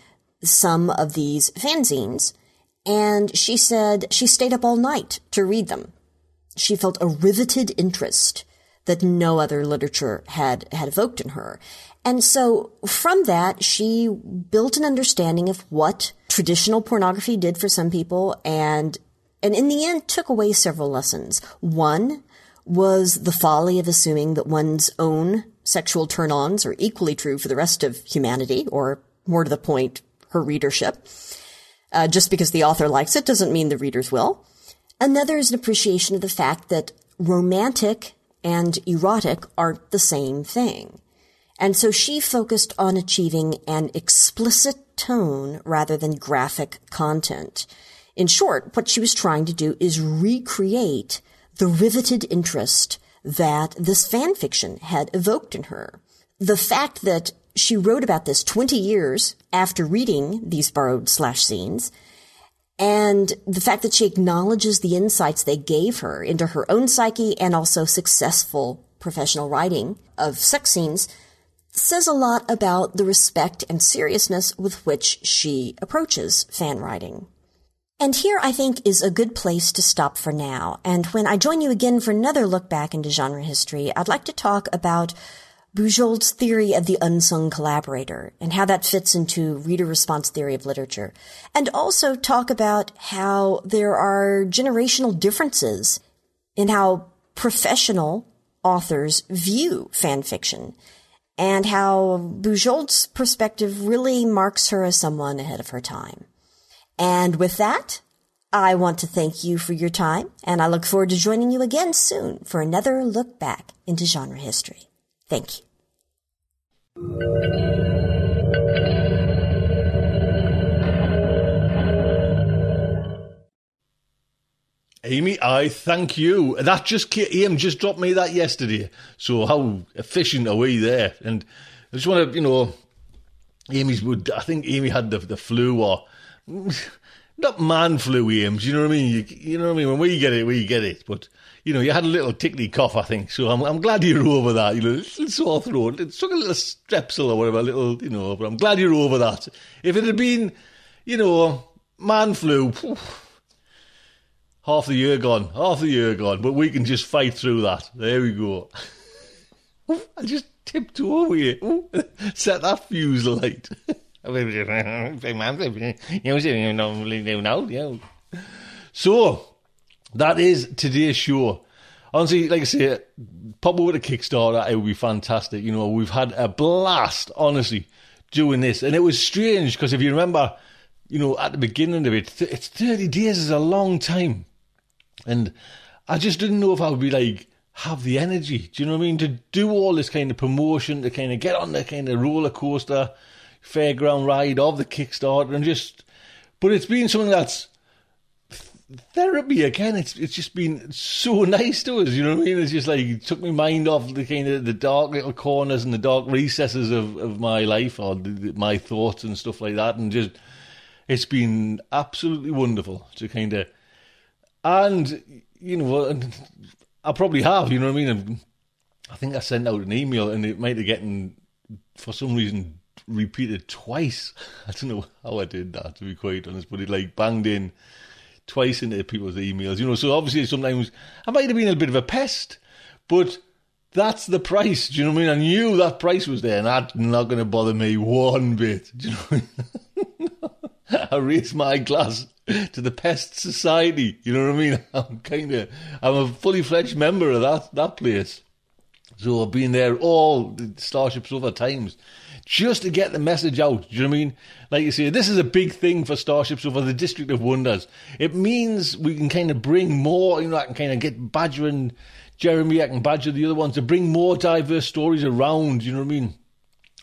some of these fanzines, and she said she stayed up all night to read them. She felt a riveted interest that no other literature had, had evoked in her. And so from that, she built an understanding of what traditional pornography did for some people and, and in the end took away several lessons. One was the folly of assuming that one's own sexual turn-ons are equally true for the rest of humanity, or more to the point, her readership. Uh, just because the author likes it doesn't mean the readers will. Another is an appreciation of the fact that romantic and erotic aren't the same thing. And so she focused on achieving an explicit tone rather than graphic content. In short, what she was trying to do is recreate the riveted interest that this fan fiction had evoked in her. The fact that she wrote about this 20 years after reading these borrowed slash scenes and the fact that she acknowledges the insights they gave her into her own psyche and also successful professional writing of sex scenes says a lot about the respect and seriousness with which she approaches fan writing. And here I think is a good place to stop for now. And when I join you again for another look back into genre history, I'd like to talk about Bujold's theory of the unsung collaborator and how that fits into reader response theory of literature. And also talk about how there are generational differences in how professional authors view fan fiction and how Bujold's perspective really marks her as someone ahead of her time. And with that, I want to thank you for your time, and I look forward to joining you again soon for another look back into genre history. Thank you. Amy, I thank you. That just came, just dropped me that yesterday. So how efficient are we there? And I just want to, you know, Amy's would. I think Amy had the the flu or not man flu, Ames. You know what I mean? You, you know what I mean? When we get it, we get it. But you know, you had a little tickly cough, I think. So I'm, I'm glad you're over that. You know, little sore throat. It took a little strepsil or whatever, a little, you know, but I'm glad you're over that. If it had been, you know, man flu, half the year gone, half the year gone, but we can just fight through that. There we go. I just tipped over you. Set that fuse light. so, that is today's show. Honestly, like I say, pop over to Kickstarter. It would be fantastic. You know, we've had a blast, honestly, doing this. And it was strange because if you remember, you know, at the beginning of it, it's 30 days is a long time. And I just didn't know if I would be like, have the energy. Do you know what I mean? To do all this kind of promotion, to kind of get on the kind of roller coaster, fairground ride of the Kickstarter and just, but it's been something that's therapy again. It's it's just been so nice to us. You know what I mean? It's just like it took my mind off the kind of the dark little corners and the dark recesses of, of my life or the, my thoughts and stuff like that, and just it's been absolutely wonderful to kind of and you know I probably have. You know what I mean? I think I sent out an email and it might have gotten for some reason repeated twice. I don't know how I did that to be quite honest, but it like banged in twice into people's emails, you know. So obviously, sometimes I might have been a bit of a pest, but that's the price. Do you know what I mean? I knew that price was there, and that's not going to bother me one bit. Do you know what I mean? I raise my glass to the Pest Society. You know what I mean? I'm kind of, I'm a fully fledged member of that that place. So I've been there all the Starship Sofa times just to get the message out. Do you know what I mean? Like you say, this is a big thing for Starship Sofa the District of Wonders. It means we can kind of bring more, you know, I can kind of get Badger and Jeremy, I can Badger the other ones to bring more diverse stories around, you know what I mean?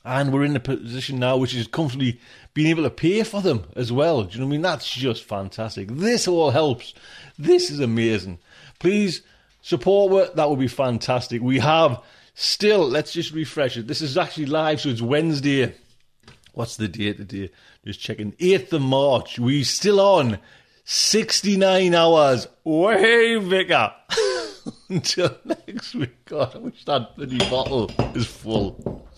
And we're in a position now which is comfortably being able to pay for them as well. Do you know what I mean? That's just fantastic. This all helps. This is amazing. Please support it. That would be fantastic. We have Still, let's just refresh it. This is actually live, so it's Wednesday. What's the date today? Just checking. 8th of March. We still on 69 hours. Way, bigger. Until next week. God, I wish that bloody bottle is full.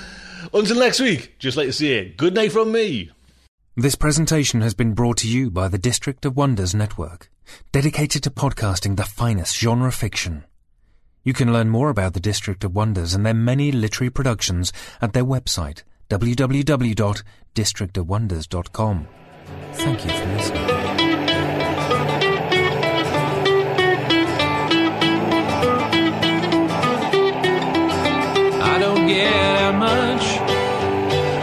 Until next week, just like to say, good night from me. This presentation has been brought to you by the District of Wonders Network, dedicated to podcasting the finest genre fiction. You can learn more about the District of Wonders and their many literary productions at their website, www.districtofwonders.com. Thank you for listening. I don't get out much.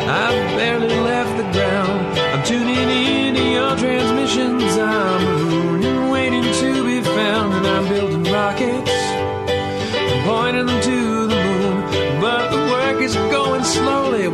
I've barely left the ground. I'm tuning into your transmissions.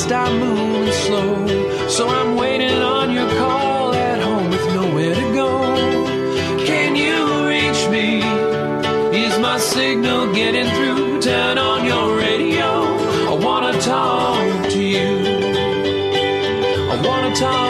best I'm moving slow. So I'm waiting on your call at home with nowhere to go. Can you reach me? Is my signal getting through? Turn on your radio. I wanna talk to you. I wanna talk